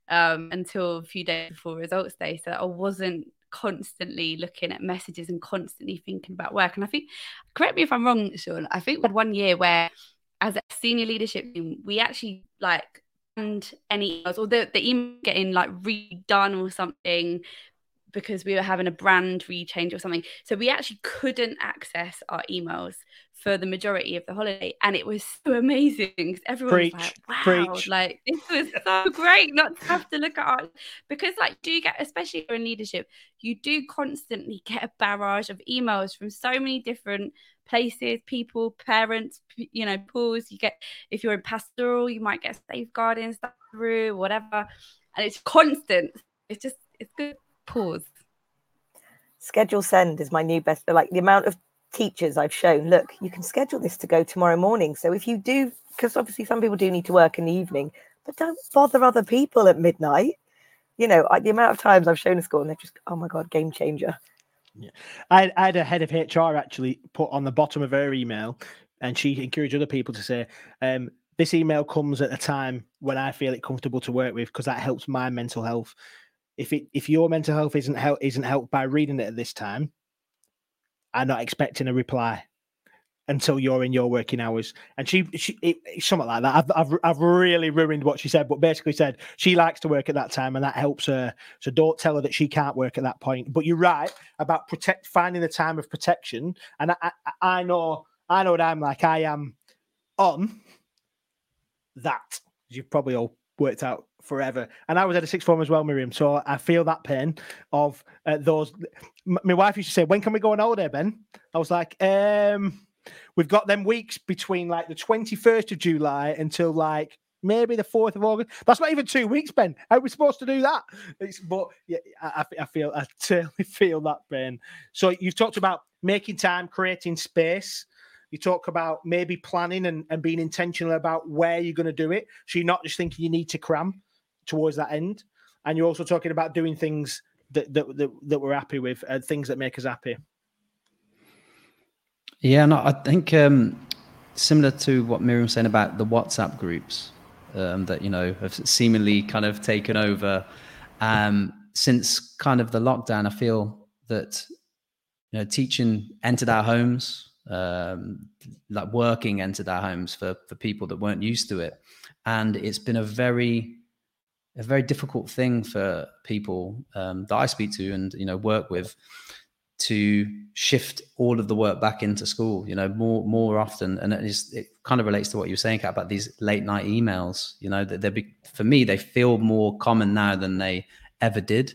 um, until a few days before results day. So I wasn't constantly looking at messages and constantly thinking about work. And I think, correct me if I'm wrong, Sean, I think we had one year where as a senior leadership team, we actually like and any emails or the, the email getting like redone or something because we were having a brand rechange or something. So we actually couldn't access our emails for the majority of the holiday. And it was so amazing. Everyone preach, was like, wow, preach. like this was so great not to have to look at our because like do you get especially in leadership, you do constantly get a barrage of emails from so many different places, people, parents, you know, pools. You get if you're in pastoral, you might get safeguarding stuff through, whatever. And it's constant. It's just it's good pause. Schedule send is my new best. Like the amount of teachers I've shown, look, you can schedule this to go tomorrow morning. So if you do, because obviously some people do need to work in the evening, but don't bother other people at midnight. You know, I, the amount of times I've shown a school and they're just, oh my God, game changer. Yeah. I, I had a head of HR actually put on the bottom of her email, and she encouraged other people to say, um, this email comes at a time when I feel it comfortable to work with because that helps my mental health. If it if your mental health isn't help isn't helped by reading it at this time, I'm not expecting a reply until you're in your working hours. And she, she it, something like that. I've, I've, I've really ruined what she said, but basically said she likes to work at that time and that helps her. So don't tell her that she can't work at that point. But you're right about protect finding the time of protection. And I, I, I know, I know what I'm like. I am on that. You've probably all worked out forever. And I was at a sixth form as well, Miriam. So I feel that pain of uh, those. My wife used to say, "When can we go on holiday, Ben?" I was like, um, "We've got them weeks between like the twenty first of July until like." Maybe the fourth of August. That's not even two weeks, Ben. How are we supposed to do that? It's, but yeah, I, I feel I totally feel that, Ben. So you've talked about making time, creating space. You talk about maybe planning and, and being intentional about where you're going to do it. So you're not just thinking you need to cram towards that end. And you're also talking about doing things that that, that, that we're happy with, uh, things that make us happy. Yeah, no, I think um, similar to what Miriam was saying about the WhatsApp groups um, that you know have seemingly kind of taken over um, since kind of the lockdown. I feel that you know teaching entered our homes, um, like working entered our homes for for people that weren't used to it, and it's been a very a very difficult thing for people um, that I speak to and you know work with to shift all of the work back into school. You know, more more often, and it, is, it kind of relates to what you were saying Kat, about these late night emails. You know, that they be for me they feel more common now than they ever did.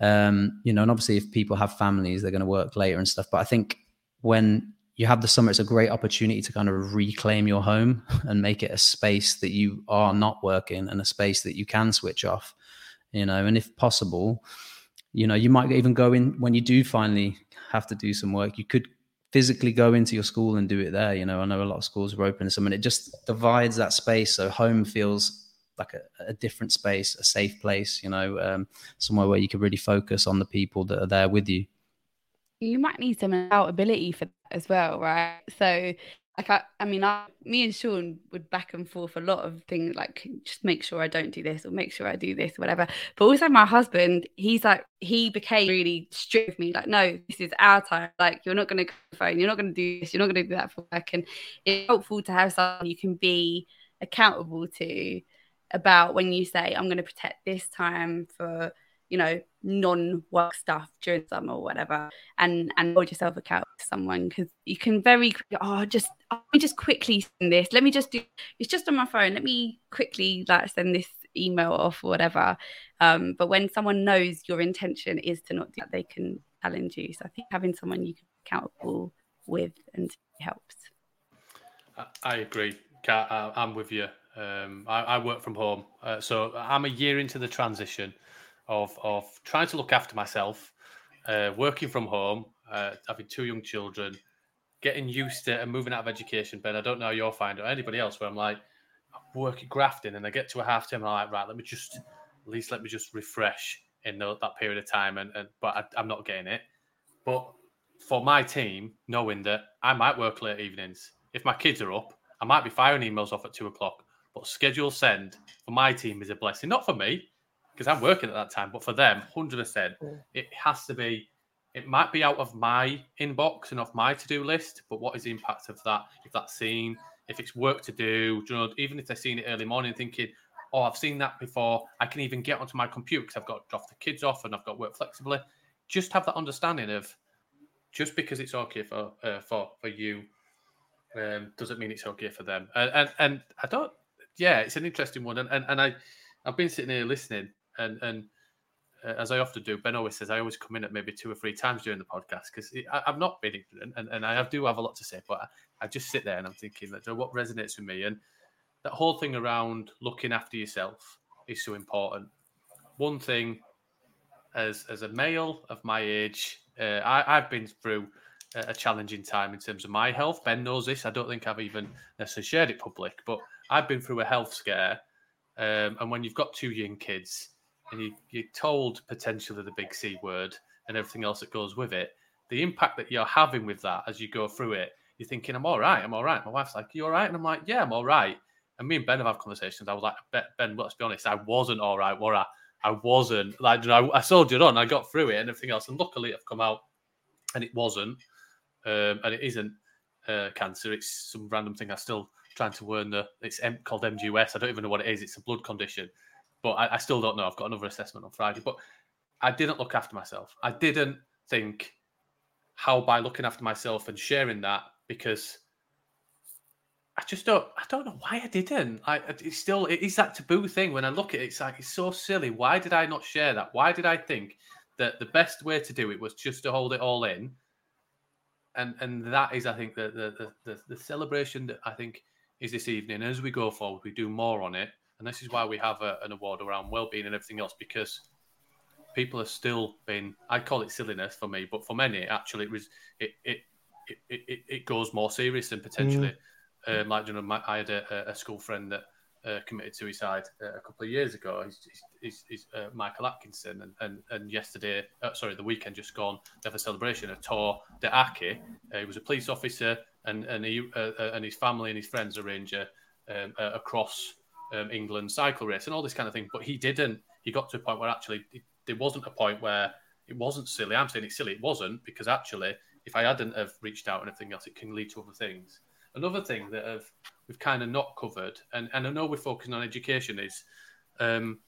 Um, you know, and obviously if people have families, they're going to work later and stuff. But I think when you have the summer it's a great opportunity to kind of reclaim your home and make it a space that you are not working and a space that you can switch off you know and if possible you know you might even go in when you do finally have to do some work you could physically go into your school and do it there you know. I know a lot of schools are open to some and it just divides that space so home feels like a, a different space a safe place you know um, somewhere where you can really focus on the people that are there with you you might need some accountability for that as well, right? So, like, I, I mean, I, me and Sean would back and forth a lot of things, like just make sure I don't do this or make sure I do this, or whatever. But also, my husband, he's like, he became really strict with me, like, no, this is our time. Like, you're not going to phone, you're not going to do this, you're not going to do that for work. And it's helpful to have someone you can be accountable to about when you say, I'm going to protect this time for you know non-work stuff during summer or whatever and and hold yourself accountable to someone because you can very oh just let me just quickly send this. Let me just do it's just on my phone. Let me quickly like send this email off or whatever. Um but when someone knows your intention is to not do that they can challenge you. So i think having someone you can be accountable with and helps. I agree i'm with you. Um, I, I, work from home, uh, so I'm a year into the transition of of trying to look after myself, uh, working from home, uh, having two young children, getting used to it and moving out of education. Ben, I don't know how you're finding or anybody else where I'm like I'm working grafting and I get to a half term, I'm like, right, let me just at least let me just refresh in the, that period of time. And, and but I, I'm not getting it. But for my team, knowing that I might work late evenings, if my kids are up, I might be firing emails off at two o'clock. But schedule send for my team is a blessing, not for me, because I'm working at that time. But for them, hundred percent, it has to be. It might be out of my inbox and off my to-do list, but what is the impact of that? If that's seen, if it's work to do, you know, even if they're seeing it early morning, thinking, "Oh, I've seen that before," I can even get onto my computer because I've got to drop the kids off and I've got work flexibly. just have that understanding of just because it's okay for uh, for for you um, doesn't mean it's okay for them. And, and and I don't. Yeah, it's an interesting one, and and, and I I've been sitting here listening, and and uh, as I often do, Ben always says I always come in at maybe two or three times during the podcast because I've not been ignorant, and, and I do have a lot to say, but I, I just sit there and I'm thinking that what resonates with me, and that whole thing around looking after yourself is so important. One thing, as as a male of my age, uh, I, I've been through a challenging time in terms of my health. Ben knows this. I don't think I've even necessarily shared it public, but I've been through a health scare. Um, and when you've got two young kids and you, you're told potentially the big C word and everything else that goes with it, the impact that you're having with that as you go through it, you're thinking, I'm all right, I'm all right. My wife's like, "You're all right? And I'm like, Yeah, I'm all right. And me and Ben have had conversations. I was like, Ben, let's be honest, I wasn't all right, were I? I wasn't. Like, you know, I, I soldiered on, I got through it and everything else. And luckily, I've come out and it wasn't um, and it isn't uh, cancer. It's some random thing. I'm still trying to learn the. It's M- called MGUS. I don't even know what it is. It's a blood condition, but I, I still don't know. I've got another assessment on Friday. But I didn't look after myself. I didn't think how by looking after myself and sharing that because I just don't. I don't know why I didn't. I it's still it is that taboo thing. When I look at it, it's like it's so silly. Why did I not share that? Why did I think that the best way to do it was just to hold it all in and and that is, I think, the the the, the celebration that I think is this evening. As we go forward, we do more on it, and this is why we have a, an award around well-being and everything else because people are still been. I call it silliness for me, but for many, actually, it was it it it, it, it goes more serious than potentially. Mm. Um, like you know, my, I had a, a school friend that uh, committed suicide uh, a couple of years ago. He's, he's, he's uh, Michael Atkinson, and and, and yesterday, uh, sorry, the weekend just gone, they have a celebration of tour de Aki. Uh, he was a police officer, and and he uh, and his family and his friends arrange a um, across um, England cycle race and all this kind of thing. But he didn't. He got to a point where actually it, there wasn't a point where it wasn't silly. I'm saying it's silly. It wasn't because actually, if I hadn't have reached out and everything else, it can lead to other things. Another thing that have we've kind of not covered, and, and I know we're focusing on education, is um,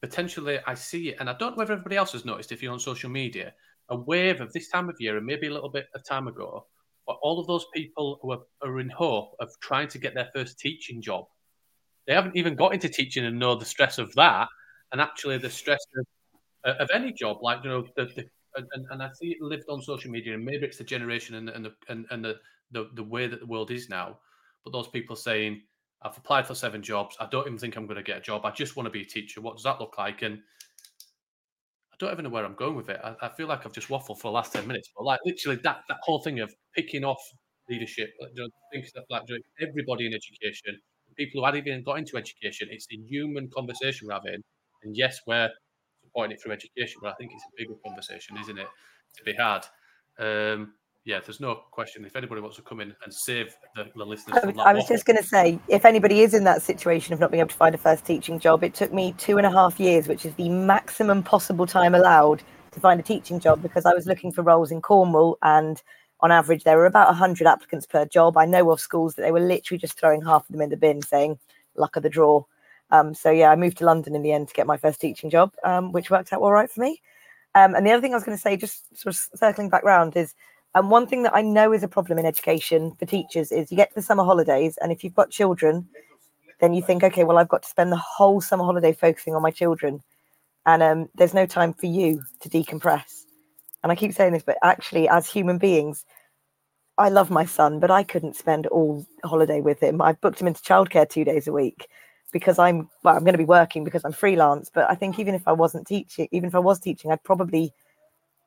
potentially I see it, and I don't know whether everybody else has noticed if you're on social media, a wave of this time of year and maybe a little bit of time ago, but all of those people who are, are in hope of trying to get their first teaching job. They haven't even got into teaching and know the stress of that, and actually the stress of, uh, of any job, like you know the, the and, and, I see it lived on social media, and maybe it's the generation and, and the and, and the, the the way that the world is now but those people saying, I've applied for seven jobs. I don't even think I'm going to get a job. I just want to be a teacher. What does that look like? And I don't even know where I'm going with it. I, I feel like I've just waffled for the last 10 minutes. But like literally that that whole thing of picking off leadership, you know, things that like everybody in education, people who hadn't even got into education, it's the human conversation we're having. And yes, we're supporting it through education, but I think it's a bigger conversation, isn't it, to be had. Um, yeah, there's no question. If anybody wants to come in and save the, the listeners, I I was just going to say, if anybody is in that situation of not being able to find a first teaching job, it took me two and a half years, which is the maximum possible time allowed to find a teaching job because I was looking for roles in Cornwall and on average there were about 100 applicants per job. I know of schools that they were literally just throwing half of them in the bin saying, luck of the draw. Um, so yeah, I moved to London in the end to get my first teaching job, um, which worked out all right for me. Um, and the other thing I was going to say, just sort of circling back round, is and one thing that I know is a problem in education for teachers is you get to the summer holidays, and if you've got children, then you think, okay, well, I've got to spend the whole summer holiday focusing on my children. And um, there's no time for you to decompress. And I keep saying this, but actually, as human beings, I love my son, but I couldn't spend all holiday with him. I've booked him into childcare two days a week because I'm well, I'm going to be working because I'm freelance. But I think even if I wasn't teaching, even if I was teaching, I'd probably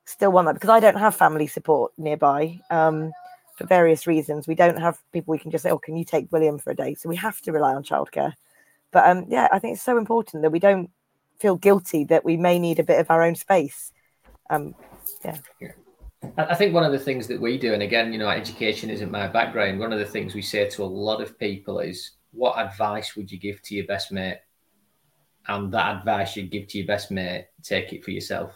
still want that because I don't have family support nearby um, for various reasons. We don't have people we can just say, "Oh, can you take William for a day?" So we have to rely on childcare. But um, yeah, I think it's so important that we don't feel guilty that we may need a bit of our own space. Um, yeah. I think one of the things that we do, and again, you know, education isn't my background. One of the things we say to a lot of people is, "What advice would you give to your best mate?" And that advice you give to your best mate, take it for yourself.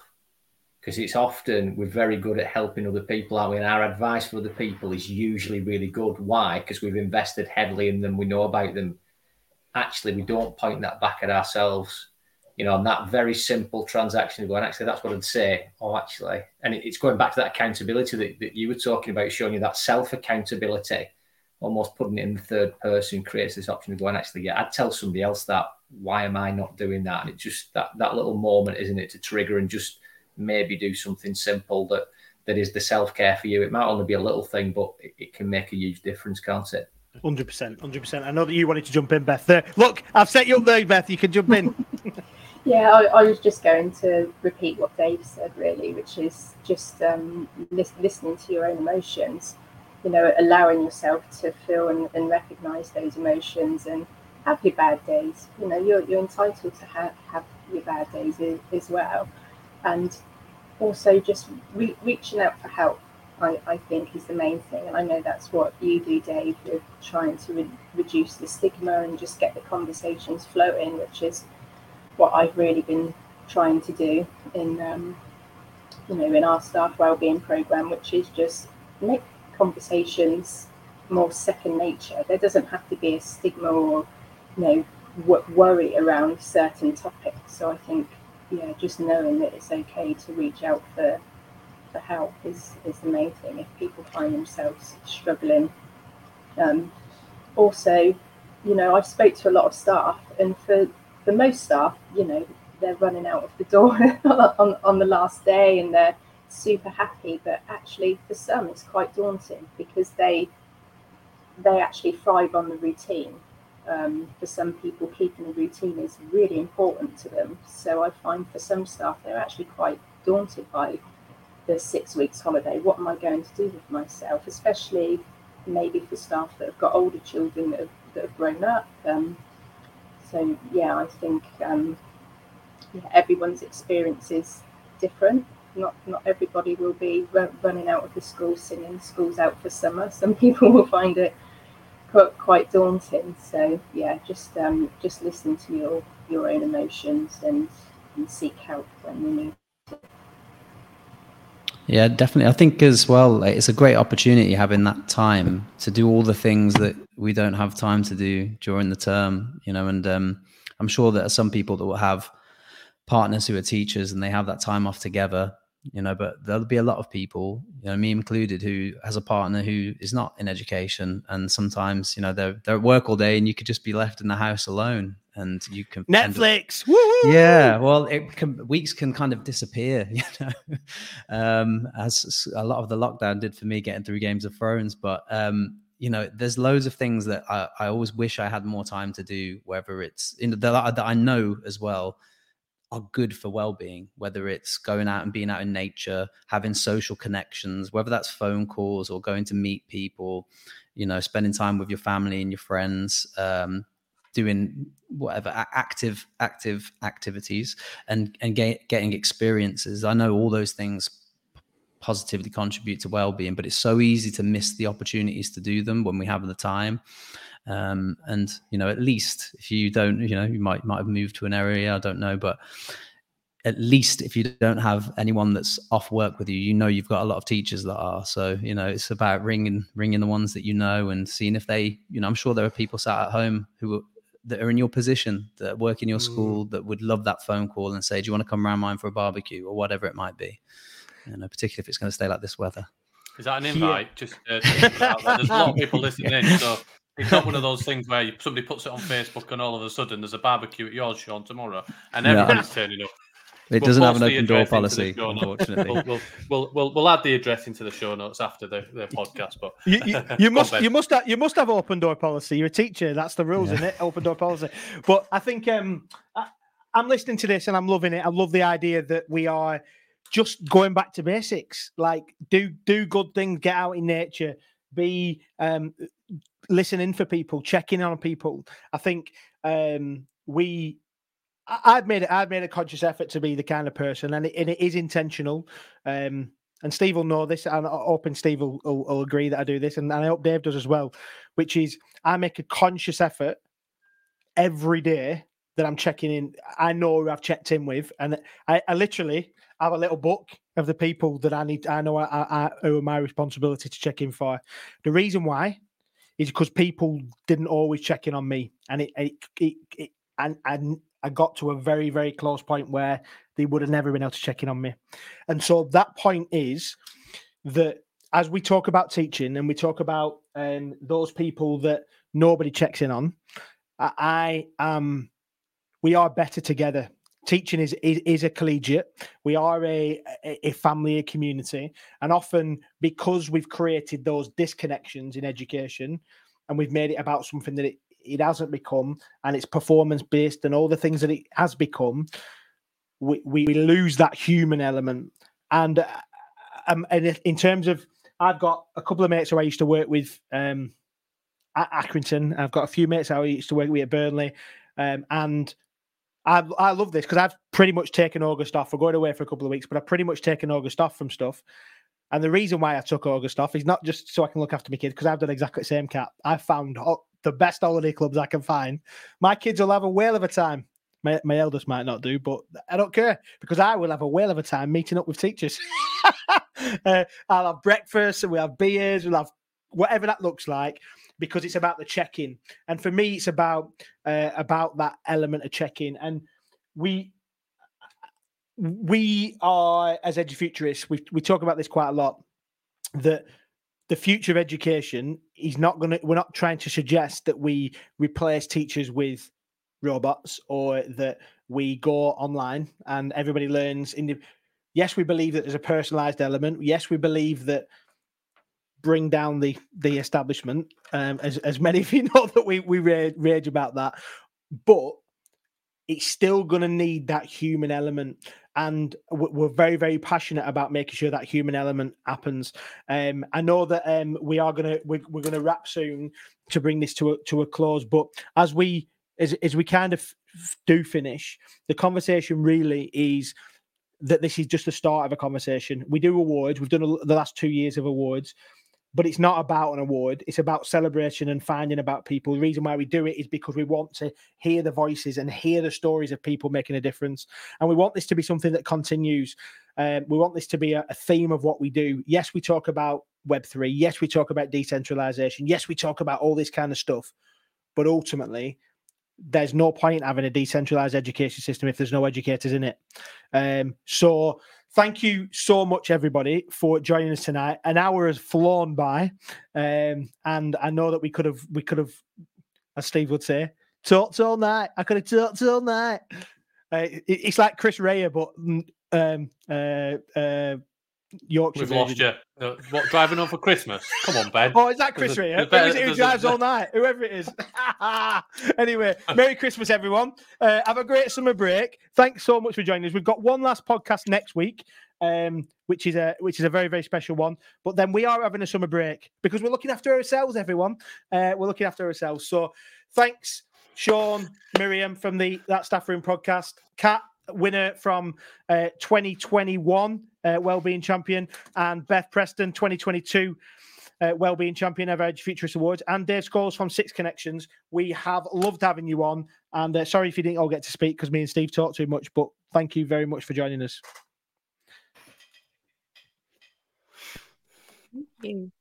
Because it's often we're very good at helping other people out and our advice for other people is usually really good. Why? Because we've invested heavily in them. We know about them. Actually we don't point that back at ourselves you know, on that very simple transaction, going, actually, that's what I'd say. Oh, actually, and it, it's going back to that accountability that, that you were talking about, showing you that self accountability, almost putting it in the third person creates this option of going, actually, yeah, I'd tell somebody else that. Why am I not doing that? And it's just that that little moment, isn't it, to trigger and just maybe do something simple that that is the self care for you. It might only be a little thing, but it, it can make a huge difference, can't it? Hundred percent, hundred percent. I know that you wanted to jump in, Beth. There, look, I've set you up there, Beth. You can jump in. yeah, I, I, was just going to repeat what Dave said, really, which is just um, lis- listening to your own emotions. You know, allowing yourself to feel and, and recognise those emotions and have your bad days. You know, you're you're entitled to have have your bad days as, as well, and also just re- reaching out for help I, I think is the main thing. And I know that's what you do, Dave, with trying to re- reduce the stigma and just get the conversations flowing, which is what I've really been trying to do in, um, you know, in our staff wellbeing program, which is just make conversations more second nature. There doesn't have to be a stigma or, you know, w- worry around certain topics. So I think, yeah, just knowing that it's okay to reach out for for help is, is the main thing if people find themselves struggling. Um, also, you know, I spoke to a lot of staff, and for, for most staff, you know, they're running out of the door on, on the last day and they're super happy. But actually, for some, it's quite daunting because they they actually thrive on the routine. Um, for some people, keeping a routine is really important to them. So I find for some staff, they're actually quite daunted by the six weeks holiday, what am I going to do with myself? Especially maybe for staff that have got older children that have, that have grown up. Um, so yeah, I think um, yeah, everyone's experience is different. Not not everybody will be running out of the school singing "School's Out for Summer." Some people will find it quite daunting. So yeah, just um, just listen to your your own emotions and, and seek help when you need. Yeah, definitely. I think as well, it's a great opportunity having that time to do all the things that we don't have time to do during the term, you know. And um, I'm sure that are some people that will have partners who are teachers and they have that time off together, you know. But there'll be a lot of people, you know, me included, who has a partner who is not in education, and sometimes, you know, they're they're at work all day, and you could just be left in the house alone and you can Netflix. Up, yeah, well, it can, weeks can kind of disappear, you know, um, as a lot of the lockdown did for me getting through Games of Thrones. But um, you know, there's loads of things that I, I always wish I had more time to do. Whether it's in the, that I know as well are good for well-being whether it's going out and being out in nature having social connections whether that's phone calls or going to meet people you know spending time with your family and your friends um, doing whatever active active activities and and get, getting experiences. I know all those things positively contribute to well-being but it's so easy to miss the opportunities to do them when we have the time um, and you know at least if you don't you know you might might have moved to an area i don't know but at least if you don't have anyone that's off work with you you know you've got a lot of teachers that are so you know it's about ringing ringing the ones that you know and seeing if they you know i'm sure there are people sat at home who that are in your position that work in your school mm. that would love that phone call and say, "Do you want to come around mine for a barbecue or whatever it might be?" You know, particularly if it's going to stay like this weather. Is that an invite? Yeah. Just uh, there's a lot of people listening in, so it's not one of those things where somebody puts it on Facebook and all of a sudden there's a barbecue at yours, Sean, tomorrow, and everybody's no. turning up. It doesn't have an open door policy, unfortunately. We'll, we'll, we'll, we'll, we'll add the address into the show notes after the, the podcast. But you, you, you must you must have, you must have open door policy. You're a teacher. That's the rules, yeah. isn't it? Open door policy. But I think um, I, I'm listening to this and I'm loving it. I love the idea that we are just going back to basics. Like do do good things, get out in nature, be um, listening for people, checking on people. I think um, we I've made it. I've made a conscious effort to be the kind of person, and it, and it is intentional. Um, and Steve will know this, and I hope and Steve will, will, will, agree that I do this, and, and I hope Dave does as well. Which is, I make a conscious effort every day that I'm checking in. I know who I've checked in with, and I, I literally have a little book of the people that I need. I know I, I, who are my responsibility to check in for. The reason why is because people didn't always check in on me, and it, it, it, it and and I I got to a very, very close point where they would have never been able to check in on me. And so that point is that as we talk about teaching and we talk about um, those people that nobody checks in on, I am. We are better together. Teaching is, is, is a collegiate. We are a, a family, a community, and often because we've created those disconnections in education, and we've made it about something that it, it hasn't become, and it's performance based, and all the things that it has become, we, we, lose that human element. And uh, um, and in terms of, I've got a couple of mates who I used to work with um, at Accrington. I've got a few mates who I used to work with at Burnley, um, and I, I love this because I've pretty much taken August off. We're going away for a couple of weeks, but I've pretty much taken August off from stuff. And the reason why I took August off is not just so I can look after my kids, because I've done exactly the same cat. I found the best holiday clubs I can find. My kids will have a whale of a time. My, my eldest might not do, but I don't care because I will have a whale of a time meeting up with teachers. uh, I'll have breakfast and we'll have beers, we'll have whatever that looks like because it's about the check-in. And for me, it's about uh, about that element of check-in. And we we are as edufuturists, we we talk about this quite a lot. That the future of education is not going to. We're not trying to suggest that we replace teachers with robots or that we go online and everybody learns in the. Yes, we believe that there's a personalized element. Yes, we believe that bring down the the establishment. Um, as as many of you know that we we rage, about that, but it's still going to need that human element. And we're very very passionate about making sure that human element happens. Um, i know that um, we are going to we're, we're going to wrap soon to bring this to a, to a close but as we as, as we kind of do finish the conversation really is that this is just the start of a conversation. We do awards. We've done a, the last two years of awards but it's not about an award. It's about celebration and finding about people. The reason why we do it is because we want to hear the voices and hear the stories of people making a difference. And we want this to be something that continues. Um, we want this to be a, a theme of what we do. Yes, we talk about Web3. Yes, we talk about decentralization. Yes, we talk about all this kind of stuff. But ultimately, there's no point having a decentralized education system if there's no educators in it. Um, so thank you so much, everybody, for joining us tonight. An hour has flown by, um, and I know that we could have, we could have, as Steve would say, talked all night. I could have talked all night. Uh, it, it's like Chris Rea, but mm, um, uh, uh, Yorkshire. We've lost you. Uh, what driving on for Christmas? Come on, Ben. Oh, is that Chris Rea? Who, is it who drives all night? Whoever it is. anyway, Merry Christmas, everyone. Uh, have a great summer break. Thanks so much for joining us. We've got one last podcast next week. Um, which is a which is a very very special one. But then we are having a summer break because we're looking after ourselves, everyone. Uh, we're looking after ourselves. So thanks, Sean, Miriam from the That Staff Room podcast, Cat winner from uh, 2021 uh, Wellbeing Champion, and Beth Preston, 2022 uh, Wellbeing Champion of EduFuturist Awards, and Dave Scholes from Six Connections. We have loved having you on, and uh, sorry if you didn't all get to speak because me and Steve talked too much, but thank you very much for joining us. Thank you.